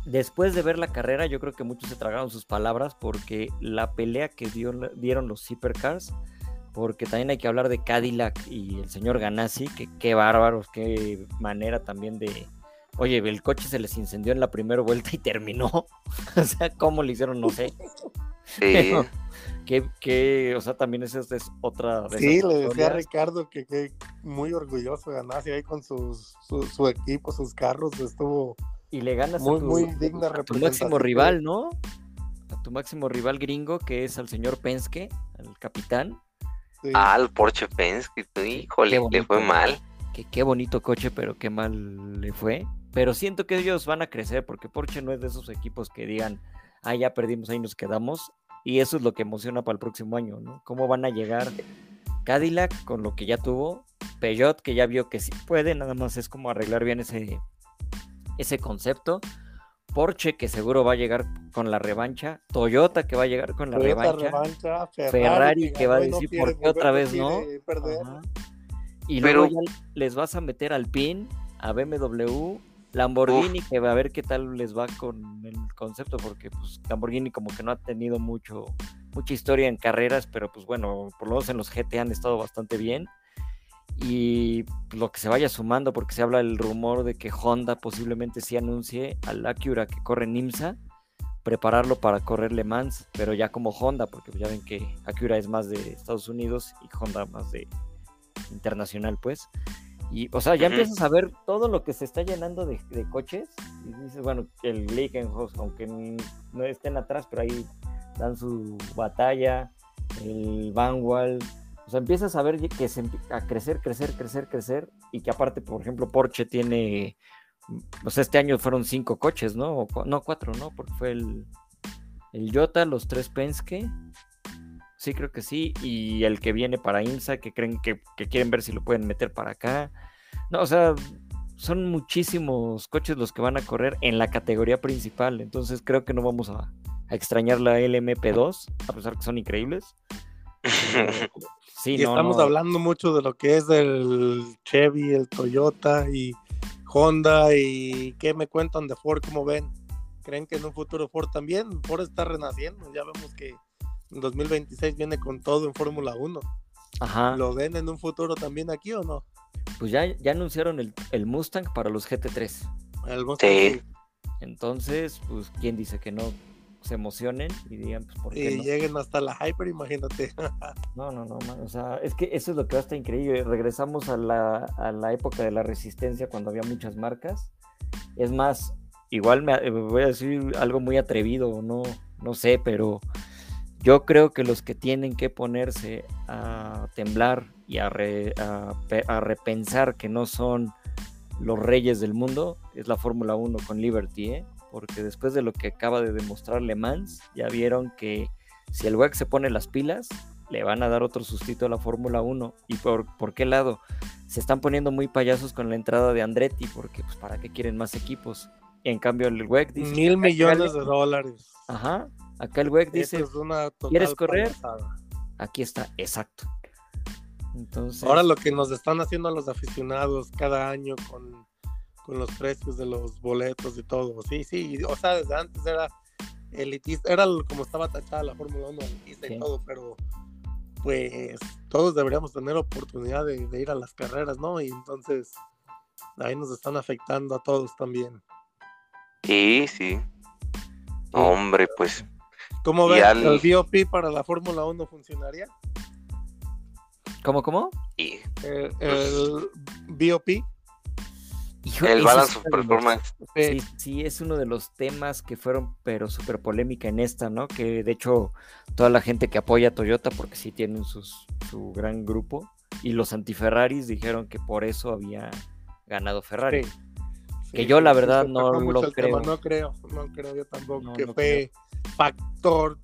después de ver la carrera, yo creo que muchos se tragaron sus palabras porque la pelea que dieron los Supercars, porque también hay que hablar de Cadillac y el señor Ganassi, que qué bárbaros, qué manera también de... Oye, el coche se les incendió en la primera vuelta y terminó. o sea, ¿cómo le hicieron? No sé. Sí. que, o sea, también esa es otra. sí, le decía a Ricardo que, que muy orgulloso Ganassi ahí con sus, su equipo, sus carros, estuvo y le ganas a, tu, máximo rival, ¿no? A tu máximo rival gringo, que es al señor Penske, al capitán. Ah, al Porsche Penske, híjole, le fue mal. Que, qué bonito coche, pero qué mal le fue. Pero siento que ellos van a crecer, porque Porsche no es de esos equipos que digan, ah, ya perdimos, ahí nos quedamos. Y eso es lo que emociona para el próximo año, ¿no? ¿Cómo van a llegar Cadillac con lo que ya tuvo? Peugeot, que ya vio que sí puede, nada más es como arreglar bien ese, ese concepto. Porsche que seguro va a llegar con la revancha, Toyota que va a llegar con la revancha, Ferrari, que, va a decir por qué otra vez no. Y luego ya les vas a meter al PIN, a BMW, Lamborghini, que va a ver qué tal les va con el concepto, porque pues Lamborghini como que no ha tenido mucho, mucha historia en carreras, pero pues bueno, por lo menos en los GT han estado bastante bien y lo que se vaya sumando, porque se habla el rumor de que Honda posiblemente sí anuncie al Acura que corre en IMSA, prepararlo para correr Le Mans, pero ya como Honda, porque ya ven que Acura es más de Estados Unidos y Honda más de internacional, pues. Y, o sea, ya empiezas a ver todo lo que se está llenando de, coches. Y dices, bueno, el Glickenhaus, aunque no estén atrás, pero ahí dan su batalla. El Vanwall, o sea, empiezas a ver que se a crecer, crecer, crecer, crecer, y que aparte, por ejemplo, Porsche tiene, o sea, este año fueron cinco coches, ¿no? no, cuatro, ¿no? Porque fue el, el Jota, los tres Penske, sí, creo que sí, y el que viene para IMSA, que creen que, quieren ver si lo pueden meter para acá. No, o sea, son muchísimos coches los que van a correr en la categoría principal, entonces creo que no vamos a, a extrañar la LMP2, a pesar que son increíbles. y estamos hablando mucho de lo que es el Chevy, el Toyota y Honda y qué me cuentan de Ford, ¿cómo ven? ¿Creen que en un futuro Ford también? Ford está renaciendo, ya vemos que en 2026 viene con todo en Fórmula 1. Ajá. ¿Lo ven en un futuro también aquí o no? Pues ya, ya anunciaron el, Mustang para los GT3. El Mustang. Sí. Entonces, pues, ¿quién dice que no? Se emocionen y digan, pues, ¿por qué Y lleguen hasta la hyper, imagínate. no, no, no, o sea, es que eso es lo que va a estar increíble. Regresamos a la, a la época de la resistencia cuando había muchas marcas. Es más, igual me, voy a decir algo muy atrevido, no, no sé, pero yo creo que los que tienen que ponerse a temblar y a, a repensar que no son los reyes del mundo es la Fórmula 1 con Liberty, ¿eh? Porque después de lo que acaba de demostrar Le Mans, ya vieron que si el WEC se pone las pilas, le van a dar otro sustito a la Fórmula 1. ¿Y por, por qué lado? Se están poniendo muy payasos con la entrada de Andretti, porque pues para qué quieren más equipos. Y en cambio el WEC dice... Mil millones de dólares. Ajá. Acá el WEC dice, ¿quieres correr? Aquí está, exacto. Entonces... Ahora lo que nos están haciendo a los aficionados cada año con con los precios de los boletos y todo. Sí, sí, o sea, desde antes era elitista, era como estaba tachada la Fórmula 1 elitista y todo, pero pues todos deberíamos tener oportunidad de, ir a las carreras, ¿no? Y entonces ahí nos están afectando a todos también. Sí, sí. Hombre, pues. ¿Cómo ves? ¿El BOP para la Fórmula 1 funcionaría? ¿Cómo, cómo? Y, el, el El balance of performance. Sí, sí, es uno de los temas que fueron, pero súper polémica en esta, ¿no? Que de hecho, toda la gente que apoya a Toyota, porque sí tienen sus, su gran grupo, y los anti-Ferraris dijeron que por eso había ganado Ferrari. que yo, la verdad, no lo creo. No creo, no creo yo tampoco que fue factor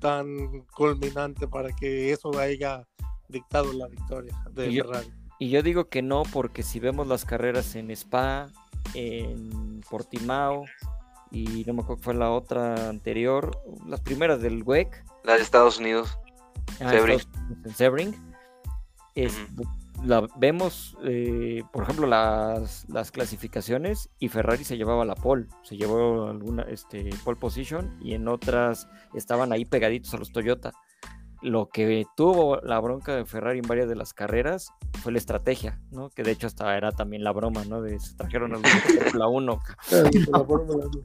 tan culminante para que eso haya dictado la victoria de Ferrari. Y yo digo que no, porque si vemos las carreras en Spa, en Portimao, y no me acuerdo fue la otra anterior, las primeras del WEC. Las de Estados Unidos. Ah, Sebring. En Sebring. Es, la, vemos, eh, por ejemplo, las, las, clasificaciones y Ferrari se llevaba la pole, se llevó alguna este, pole position y en otras estaban ahí pegaditos a los Toyota lo que tuvo la bronca de Ferrari en varias de las carreras fue la estrategia, ¿no? Que de hecho hasta era también la broma, ¿no? De se trajeron a Fórmula 1.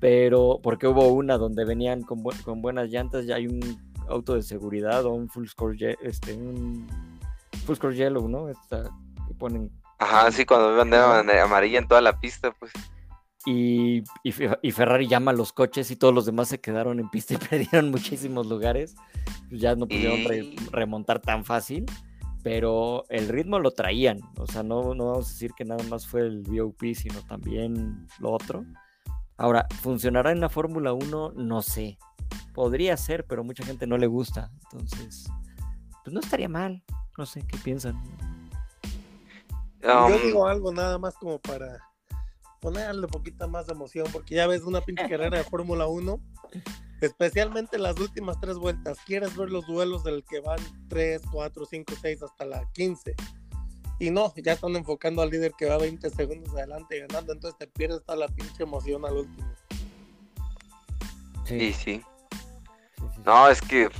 Pero porque hubo una donde venían con, con, buenas llantas, ya hay un auto de seguridad o un full score, este, un full score yellow, ¿no? Esta, que ponen. Ajá, sí, cuando ven amarilla en toda la pista, pues. Y, y, Ferrari llama a los coches y todos los demás se quedaron en pista y perdieron muchísimos lugares. Pues ya no pudieron remontar tan fácil, pero el ritmo lo traían. O sea, no, no vamos a decir que nada más fue el VOP, sino también lo otro. Ahora, ¿funcionará en la Fórmula 1? No sé. Podría ser, pero mucha gente no le gusta. Entonces, pues no estaría mal. No sé, ¿qué piensan? Yo um, digo algo nada más como para ponerle poquita más de emoción, porque ya ves una pinche carrera de Fórmula 1, especialmente las últimas tres vueltas. Quieres ver los duelos del que van 3, 4, 5, 6 hasta la 15. Y no, ya están enfocando al líder que va 20 segundos adelante ganando, entonces te pierdes toda la pinche emoción al último. Sí, sí. No, es que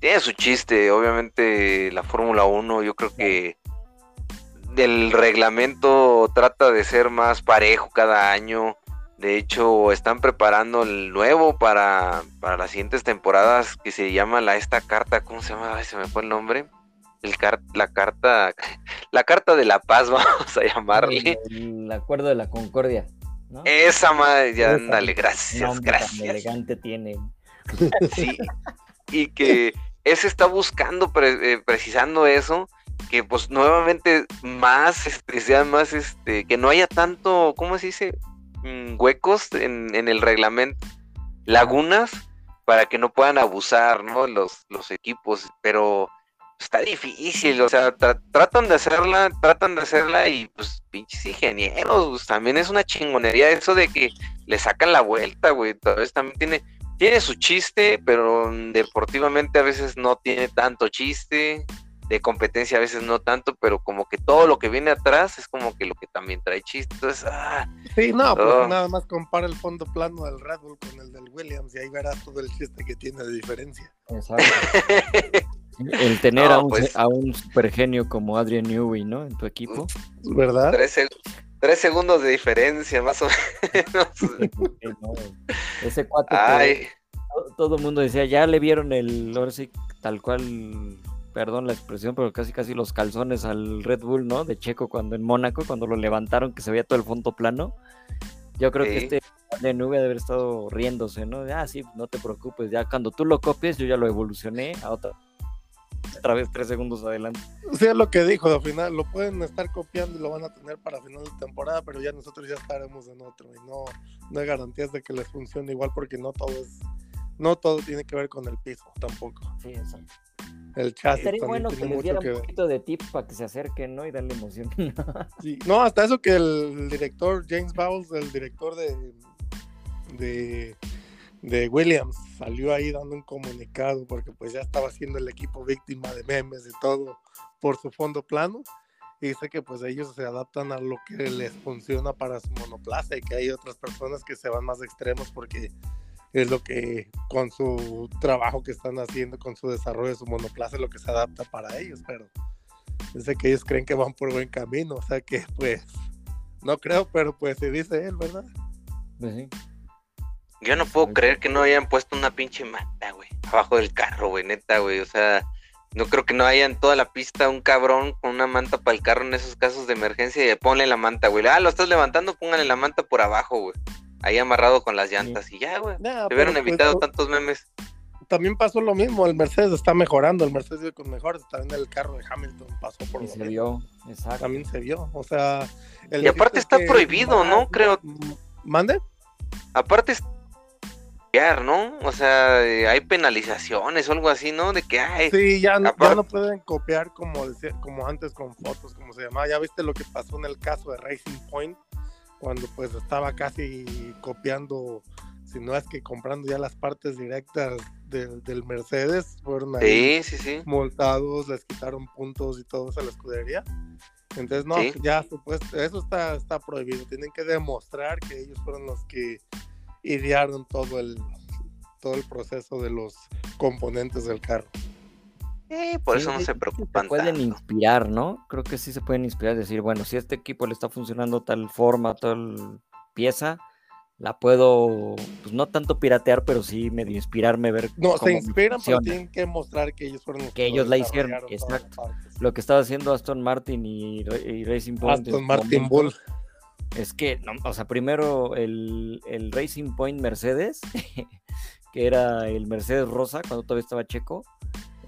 tiene su chiste, obviamente la Fórmula 1, yo creo que el reglamento trata de ser más parejo cada año. De hecho, están preparando el nuevo para, para las siguientes temporadas que se llama la esta carta, ¿cómo se llama? se me fue el nombre. El la carta, la carta de la paz, vamos a llamarle. El, acuerdo de la concordia. Esa madre, ya ándale, gracias, gracias. elegante tiene. Sí, y que ese está buscando, eh, precisando eso, que pues nuevamente más, este, sea más, este, que no haya tanto, ¿cómo se dice? Mm, huecos en, el reglamento, lagunas, para que no puedan abusar, ¿no? Los, los equipos, pero está difícil, o sea, tratan de hacerla, tratan de hacerla y pues pinches ingenieros, pues, también es una chingonería eso de que le sacan la vuelta, güey, vez también tiene, tiene su chiste, pero deportivamente a veces no tiene tanto chiste, de competencia a veces no tanto, pero como que todo lo que viene atrás es como que lo que también trae chistes. Ah, sí, no, pues nada más compara el fondo plano del Red Bull con el del Williams y ahí verás todo el chiste que tiene de diferencia. Exacto. el tener a, un, pues a un super genio como Adrian Newey, ¿no? En tu equipo. ¿Verdad? Tres, segundos de diferencia, más o menos. ese cuate. Todo, el mundo decía, ya le vieron el, ahora sí, tal cual perdón la expresión, pero casi casi los calzones al Red Bull, ¿no? De Checo cuando en Mónaco, cuando lo levantaron, que se veía todo el fondo plano. Yo creo que este de nube debe haber estado riéndose, ¿no? Ah, sí, no te preocupes, ya cuando tú lo copies, yo ya lo evolucioné a otra, otra vez tres segundos adelante. Sí, es lo que dijo, al final lo pueden estar copiando y lo van a tener para final de temporada, pero ya nosotros ya estaremos en otro y no, no hay garantías de que les funcione igual porque no todo es, no todo tiene que ver con el piso tampoco. Sí, exacto. El chasis. Sería bueno que les diera un poquito de tips para que se acerquen, ¿no? Y darle emoción. No, hasta eso que el director James Bowles, el director de, de, de, Williams, salió ahí dando un comunicado porque pues ya estaba siendo el equipo víctima de memes y todo por su fondo plano. Y dice que pues ellos se adaptan a lo que les funciona para su monoplaza y que hay otras personas que se van más extremos porque es lo que con su trabajo que están haciendo, con su desarrollo de su monoplaza, es lo que se adapta para ellos, pero sé que ellos creen que van por buen camino, o sea que pues no creo, pero pues se dice él, ¿verdad? Pues Yo no puedo creer que no hayan puesto una pinche manta, güey, abajo del carro, güey, neta, güey, o sea, no creo que no haya en toda la pista un cabrón con una manta para el carro en esos casos de emergencia y ponle la manta, güey. Ah, lo estás levantando, póngale la manta por abajo, güey ahí amarrado con las llantas y ya, güey. Te hubieran pues, evitado tantos memes. También pasó lo mismo, el Mercedes está mejorando, el Mercedes vive con mejores, también el carro de Hamilton pasó por y se vio, exacto. También se vio, o sea... y aparte está prohibido, ¿no? Creo... ¿Mande? Aparte ¿no? O sea, eh, hay penalizaciones o algo así, ¿no? De que hay. Sí, ya, no- ya no pueden copiar como, decía- como antes con fotos, como se llamaba. Ya viste lo que pasó en el caso de Racing Point, cuando pues estaba casi copiando, si no es que comprando ya las partes directas del, del Mercedes, fueron ahí Sí, sí, sí. multados, les quitaron puntos y todo a la escudería. Entonces, no, ya supuesto, eso está, está prohibido. Tienen que demostrar que ellos fueron los que idearon todo el, todo el proceso de los componentes del carro. Sí, por Sí, eso no se preocupan Se pueden tanto. inspirar, ¿no? Creo que sí se pueden inspirar, decir, bueno, si a este equipo le está funcionando tal forma, tal pieza, la puedo, pues no tanto piratear, pero sí medio inspirarme, ver No, se cómo me inspiran, pero tienen que mostrar que ellos fueron los Que lo ellos la hicieron, exacto. Lo que estaba haciendo Aston Martin y, Ra- y Racing Point. Aston Martin momento, Bull. Es que, no, o sea, primero el, el Racing Point Mercedes, que era el Mercedes Rosa, cuando todavía estaba checo,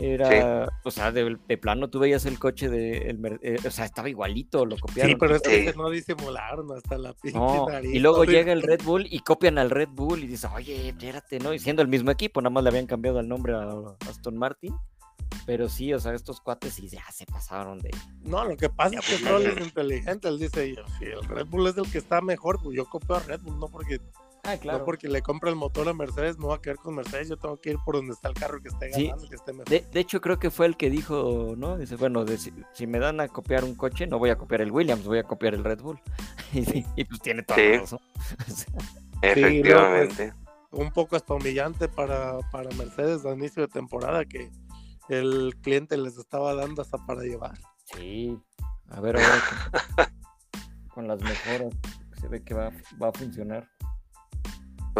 era, o sea, de, de plano tú veías el coche de, el eh, o sea, estaba igualito, lo copiaron. Sí, pero esta Sí. vez no disimularon hasta la pinche No, nariz. y luego ¿no? llega el Red Bull y copian al Red Bull y dices, oye, espérate, ¿no? Y siendo el mismo equipo, nada más le habían cambiado el nombre a Aston Martin. Pero sí, o sea, estos cuates sí ya se pasaron de. No, lo que pasa es que Stroll es inteligente. Él dice, si el Red Bull es el que está mejor, pues yo copio a Red Bull, no porque, Ah, no porque le compre el motor a Mercedes, me voy a quedar con Mercedes, yo tengo que ir por donde está el carro que esté Sí. ganando, que esté mejor. De, de hecho, creo que fue el que dijo, ¿no? Dice, bueno, de si, si me dan a copiar un coche, no voy a copiar el Williams, voy a copiar el Red Bull. Y, sí, y pues tiene toda Sí. la razón. O sea, Efectivamente. Un poco hasta humillante para, para Mercedes a inicio de temporada que el cliente les estaba dando hasta para llevar. sí. A ver ahora con, con las mejoras. Se ve que va, va a funcionar.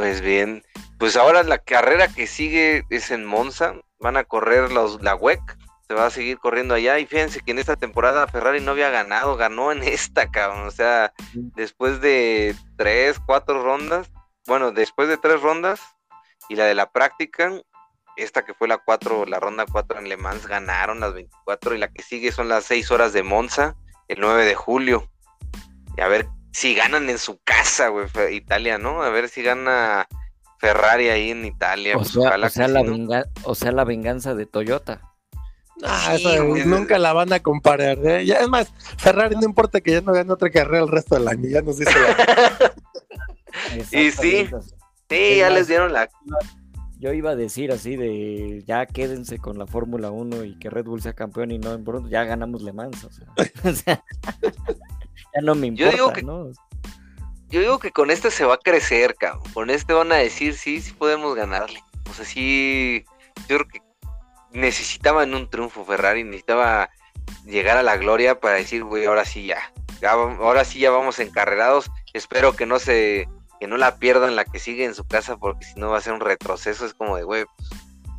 Pues bien, pues ahora la carrera que sigue es en Monza, van a correr los, la WEC, se va a seguir corriendo allá y fíjense que en esta temporada Ferrari no había ganado, ganó en esta, cabrón, o sea, después de tres, cuatro rondas, bueno, después de tres rondas y la de la práctica, esta que fue la cuatro, la ronda cuatro en Le Mans, ganaron las 24 y la que sigue son las seis horas de Monza, el 9 de julio, y a ver si ganan en su casa, güey, Italia, ¿no? A ver si gana Ferrari ahí en Italia. O pues sea, ojalá o, sea, la sí, ¿no? venga- o sea, la venganza de Toyota. Ah, Sí, güey. nunca la van a comparar. ¿eh? Ya, es más, Ferrari no importa que ya no gane otra carrera el resto del año, ya nos dice la... Y sí. Sí, ya más, les dieron la... Yo iba a decir así de ya quédense con la Fórmula 1 y que Red Bull sea campeón y no en pronto ya ganamos Le Mans. O sea, o sea, ya no me Yo importa, digo que- ¿no? Yo digo que con este se va a crecer, cabrón. Con este van a decir, sí, sí podemos ganarle. O sea, sí, yo creo que necesitaban un triunfo Ferrari, necesitaba llegar a la gloria para decir, güey, ahora sí ya. Ahora sí ya vamos encarrerados. Espero que no se, que no la pierdan la que sigue en su casa, porque si no va a ser un retroceso. Es como de, güey, pues,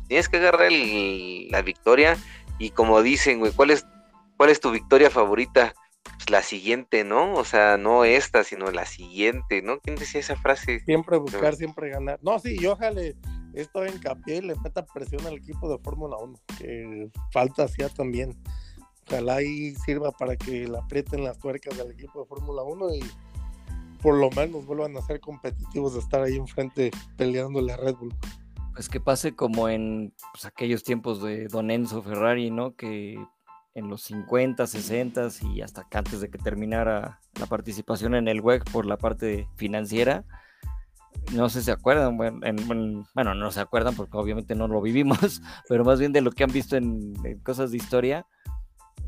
tienes que agarrar el- la victoria. Y como dicen, güey, ¿cuál es, cuál es tu victoria favorita? Pues la siguiente, ¿no? O sea, no esta, sino la siguiente, ¿no? ¿Quién decía esa frase? siempre buscar, siempre ganar. No, sí, y ojalá esto hincapié y le meta presión al equipo de Fórmula 1, que falta hacía también. Ojalá ahí sirva para que le aprieten las tuercas del equipo de Fórmula 1 y por lo menos vuelvan a ser competitivos de estar ahí enfrente peleándole a Red Bull. Pues que pase como en pues, aquellos tiempos de Don Enzo Ferrari, ¿no? Que en los 50, 60 y hasta antes de que terminara la participación en el WEC por la parte financiera, no sé si se acuerdan, bueno, en- en- bueno, no se acuerdan porque obviamente no lo vivimos, pero más bien de lo que han visto en, en cosas de historia,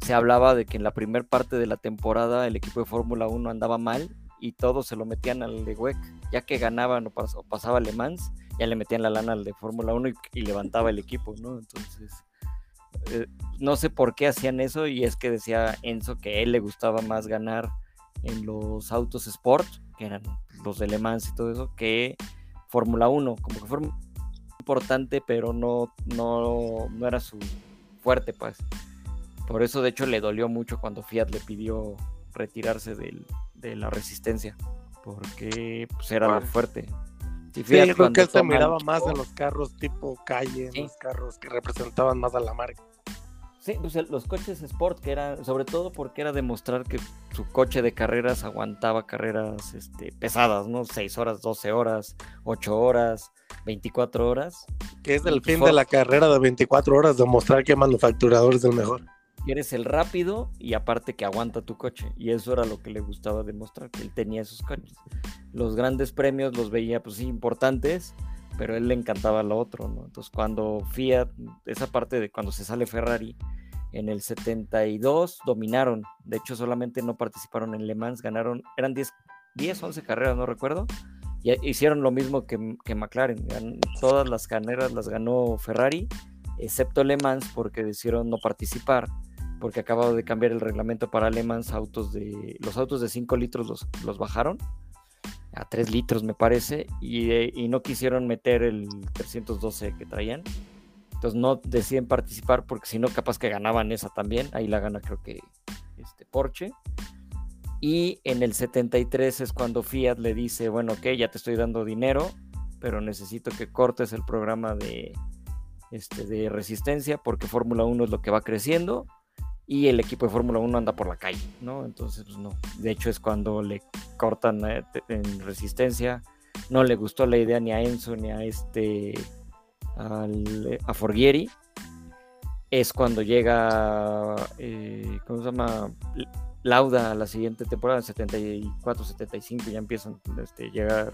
se hablaba de que en la primera parte de la temporada el equipo de Fórmula 1 andaba mal y todos se lo metían al de WEC, ya que ganaban o, pas- o pasaba Le Mans, ya le metían la lana al de Fórmula 1 y, y levantaba el equipo, ¿no? Entonces, eh, no sé por qué hacían eso y es que decía Enzo que a él le gustaba más ganar en los autos Sport, que eran los de Le Mans y todo eso, que Fórmula 1, como que fue importante, pero no, no, no era su fuerte, pues. Por eso, de hecho, le dolió mucho cuando Fiat le pidió retirarse del- de la resistencia, porque pues, era lo fuerte. Y Sí, Fiat yo creo que él se miraba más en los carros tipo calle, en Sí. los carros que representaban más a la marca. Sí, pues los coches Sport, que era, sobre todo porque era demostrar que su coche de carreras aguantaba carreras este, pesadas, ¿no? 6 horas, 12 horas, 8 horas, 24 horas. Que es el fin de la carrera de 24 horas, demostrar que manufacturador es el mejor. Eres el rápido y aparte que aguanta tu coche. Y eso era lo que le gustaba demostrar, que él tenía esos coches. Los grandes premios los veía, pues sí, importantes, pero a él le encantaba lo otro, ¿no? Entonces cuando Fiat, esa parte de cuando se sale Ferrari, en el 72 dominaron, de hecho solamente no participaron en Le Mans, ganaron, eran 10, 10 11 carreras, no recuerdo, y hicieron lo mismo que, que McLaren, todas las carreras las ganó Ferrari, excepto Le Mans porque decidieron no participar, porque acababa de cambiar el reglamento para Le Mans, autos de, los autos de 5 litros los, los bajaron, a 3 litros me parece, eh, y, no quisieron meter el 312 que traían. Entonces no deciden participar porque si no, capaz que ganaban esa también. Ahí la gana creo que este Porsche. Y en el 73 es cuando Fiat le dice, bueno, ok, ya te estoy dando dinero, pero necesito que cortes el programa de, este, de resistencia porque Fórmula 1 es lo que va creciendo y el equipo de Fórmula 1 anda por la calle, ¿no? Entonces, pues no. De hecho, es cuando le cortan eh, en resistencia. No le gustó la idea ni a Enzo ni a este. a Forghieri. Es cuando llega. Eh, ¿Cómo se llama? Lauda a la siguiente temporada, 74-75, ya empiezan a este, llegar.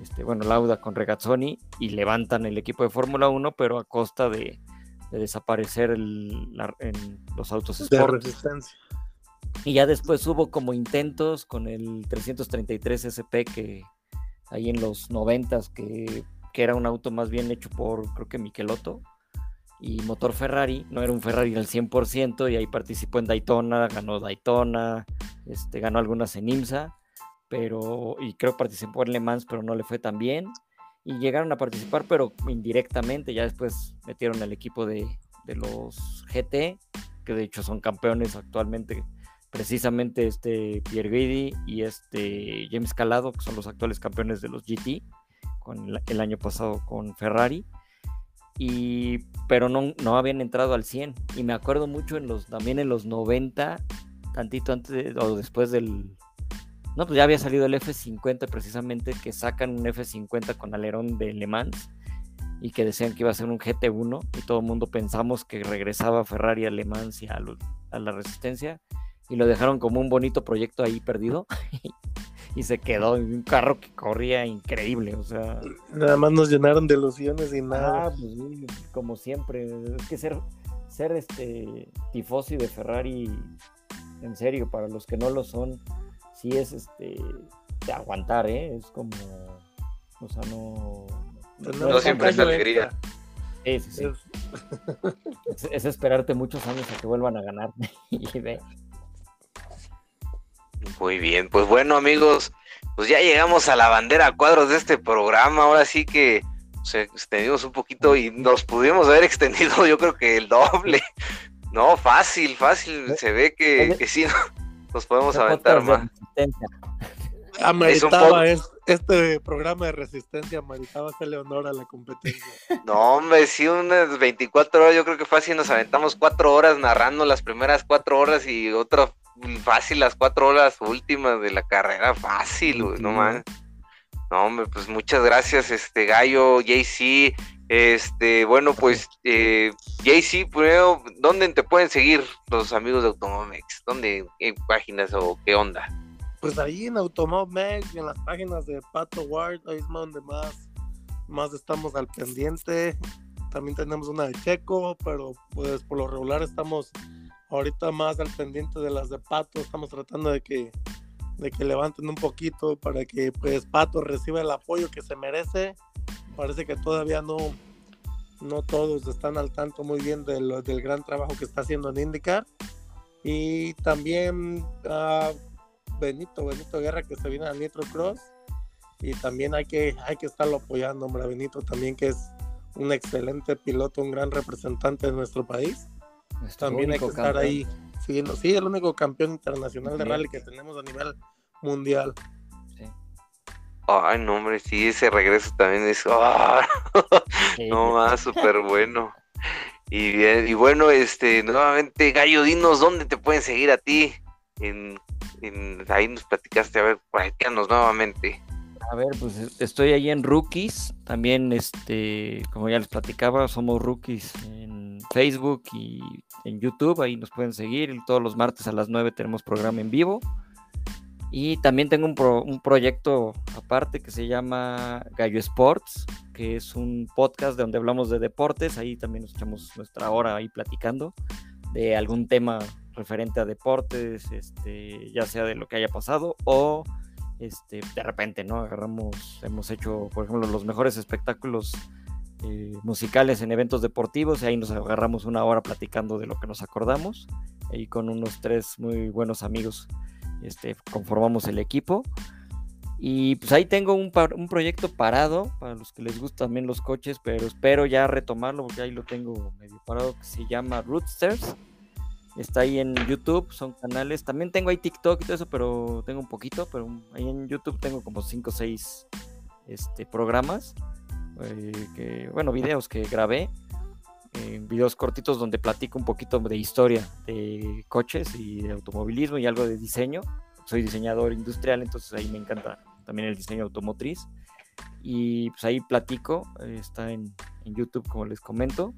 Este, bueno, Lauda con Regazzoni y levantan el equipo de Fórmula 1, pero a costa de, de desaparecer en los autos Sport. De resistencia. Y ya después hubo como intentos con el 333 SP que ahí en los 90 que, que era un auto más bien hecho por creo que Michelotto y motor Ferrari, no era un Ferrari al 100% y ahí participó en Daytona, ganó Daytona, este, ganó algunas en IMSA, pero y creo que participó en Le Mans, pero no le fue tan bien y llegaron a participar, pero indirectamente. Ya después metieron al equipo de, los GT, que de hecho son campeones actualmente. Precisamente este Pierre Guidi y este James Calado, que son los actuales campeones de los GT, con el, año pasado con Ferrari. Y, pero no, no habían entrado al 100. Y me acuerdo mucho en los, también en los 90, tantito antes o después del, no, pues ya había salido el F50 precisamente, que sacan un F50 con alerón de Le Mans y que decían que iba a ser un GT1 y todo el mundo pensamos que regresaba Ferrari a Le Mans y a, la resistencia y lo dejaron como un bonito proyecto ahí perdido y se quedó en un carro que corría increíble, o sea... Nada más nos llenaron de ilusiones y nada. Ah, pues, como siempre, es que ser, ser este tifosi de Ferrari, en serio, para los que no lo son, sí es este de aguantar, ¿eh? Es como, o sea, no... No, siempre es alegría. Sí, sí, sí. Es... esperarte muchos años a que vuelvan a ganar y ve. Muy bien, pues bueno amigos, pues ya llegamos a la bandera cuadros de este programa, ahora sí que se extendimos un poquito y nos pudimos haber extendido yo creo que el doble. No, fácil, fácil, se ve que, que sí, nos podemos aventar más. Ameritaba este programa de resistencia, ameritaba hacerle honor a la competencia. No, hombre, sí, unas 24 horas, yo creo que fácil nos aventamos cuatro horas narrando las primeras cuatro horas y otra fácil las cuatro horas últimas de la carrera, fácil, no más. No, hombre, pues muchas gracias, este Gallo, JC. Este, bueno, pues, eh, JC, primero, ¿dónde te pueden seguir los amigos de Automomex? ¿Dónde, en páginas o qué onda? Pues ahí en Automob y en las páginas de Pato Ward, ahí es donde más, más estamos al pendiente. También tenemos una de Checo, pero pues por lo regular estamos ahorita más al pendiente de las de Pato. Estamos tratando de que, de que levanten un poquito para que pues Pato reciba el apoyo que se merece. Parece que todavía no, no todos están al tanto muy bien del gran trabajo que está haciendo en IndyCar. Y también uh, Benito, Benito Guerra que se viene a Nitro Cross y también hay que, hay que estarlo apoyando, hombre, Benito también que es un excelente piloto, un gran representante de nuestro país. también hay que estar ahí siguiendo, sí, el único campeón internacional de rally que tenemos a nivel mundial. Ay, no, hombre, sí, ese regreso también es, no más, súper bueno. Y, y bueno, este, nuevamente, Gallo, dinos dónde te pueden seguir a ti. En, ahí nos platicaste, a ver, platícanos nuevamente. A ver, pues estoy ahí en Rookies. También, este, como ya les platicaba, somos Rookies en Facebook y en YouTube. Ahí nos pueden seguir. Todos los martes a las 9 tenemos programa en vivo. Y también tengo un, proyecto aparte que se llama Gallo Sports, que es un podcast donde hablamos de deportes. Ahí también nos echamos nuestra hora ahí platicando de algún tema referente a deportes, este, ya sea de lo que haya pasado o este, de repente, ¿no? Agarramos, hemos hecho, por ejemplo, los mejores espectáculos eh, musicales en eventos deportivos y ahí nos agarramos una hora platicando de lo que nos acordamos y con unos tres muy buenos amigos este, conformamos el equipo. Y pues ahí tengo un, un, proyecto parado para los que les gustan también los coches, pero espero ya retomarlo porque ahí lo tengo medio parado, que se llama Rootsters. Está ahí en YouTube, son canales. También tengo ahí TikTok y todo eso, pero tengo un poquito, pero ahí en YouTube tengo como 5 o 6 este, programas, eh, bueno, videos que grabé videos cortitos donde platico un poquito de historia de coches y de automovilismo y algo de diseño. Soy diseñador industrial, entonces ahí me encanta también el diseño automotriz. Y pues ahí platico, está en, YouTube como les comento.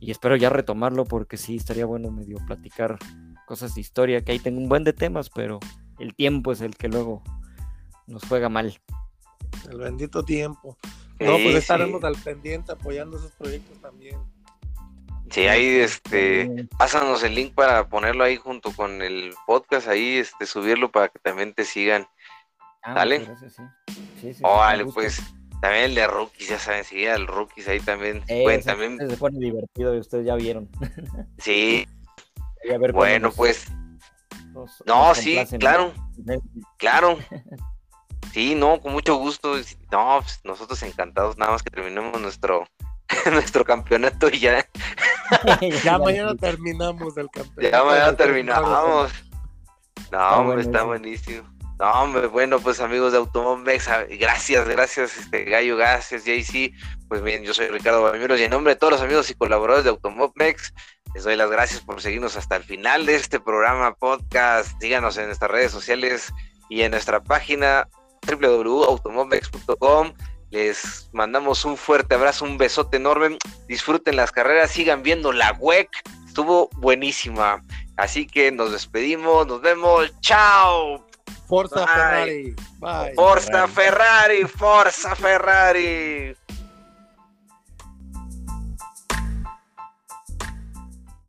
Y espero ya retomarlo porque sí, estaría bueno medio platicar cosas de historia, que ahí tengo un buen de temas, pero el tiempo es el que luego nos juega mal. El bendito tiempo. No, pues estaremos al pendiente apoyando esos proyectos también. Sí, ahí este, pásanos el link para ponerlo ahí junto con el podcast, ahí este, subirlo para que también te sigan. Ah, ¿Dale? Sí, sí, pues también el de rookies, ya saben, sí, el rookies ahí también. Eh, también... Se pone divertido y ustedes ya vieron. Sí. bueno, pues. no, sí, claro. Claro. Sí, no, con mucho gusto. No, pues, nosotros encantados, nada más que terminemos nuestro nuestro campeonato y ya. ya mañana terminamos el campeonato. Ya mañana terminamos. No, hombre, está buenísimo. No, hombre, bueno, pues amigos de Automomex, gracias, gracias, este Gallo, gracias, JC. Pues bien, yo soy Ricardo Bamiros y en nombre de todos los amigos y colaboradores de Automomex, les doy las gracias por seguirnos hasta el final de este programa podcast. Síganos en nuestras redes sociales y en nuestra página www.automomex.com. Les mandamos un fuerte abrazo, un besote enorme. Disfruten las carreras, sigan viendo la WEC. Estuvo buenísima. Así que nos despedimos, nos vemos. ¡Chao! Forza Ferrari. Bye. Forza Ferrari, Forza Ferrari.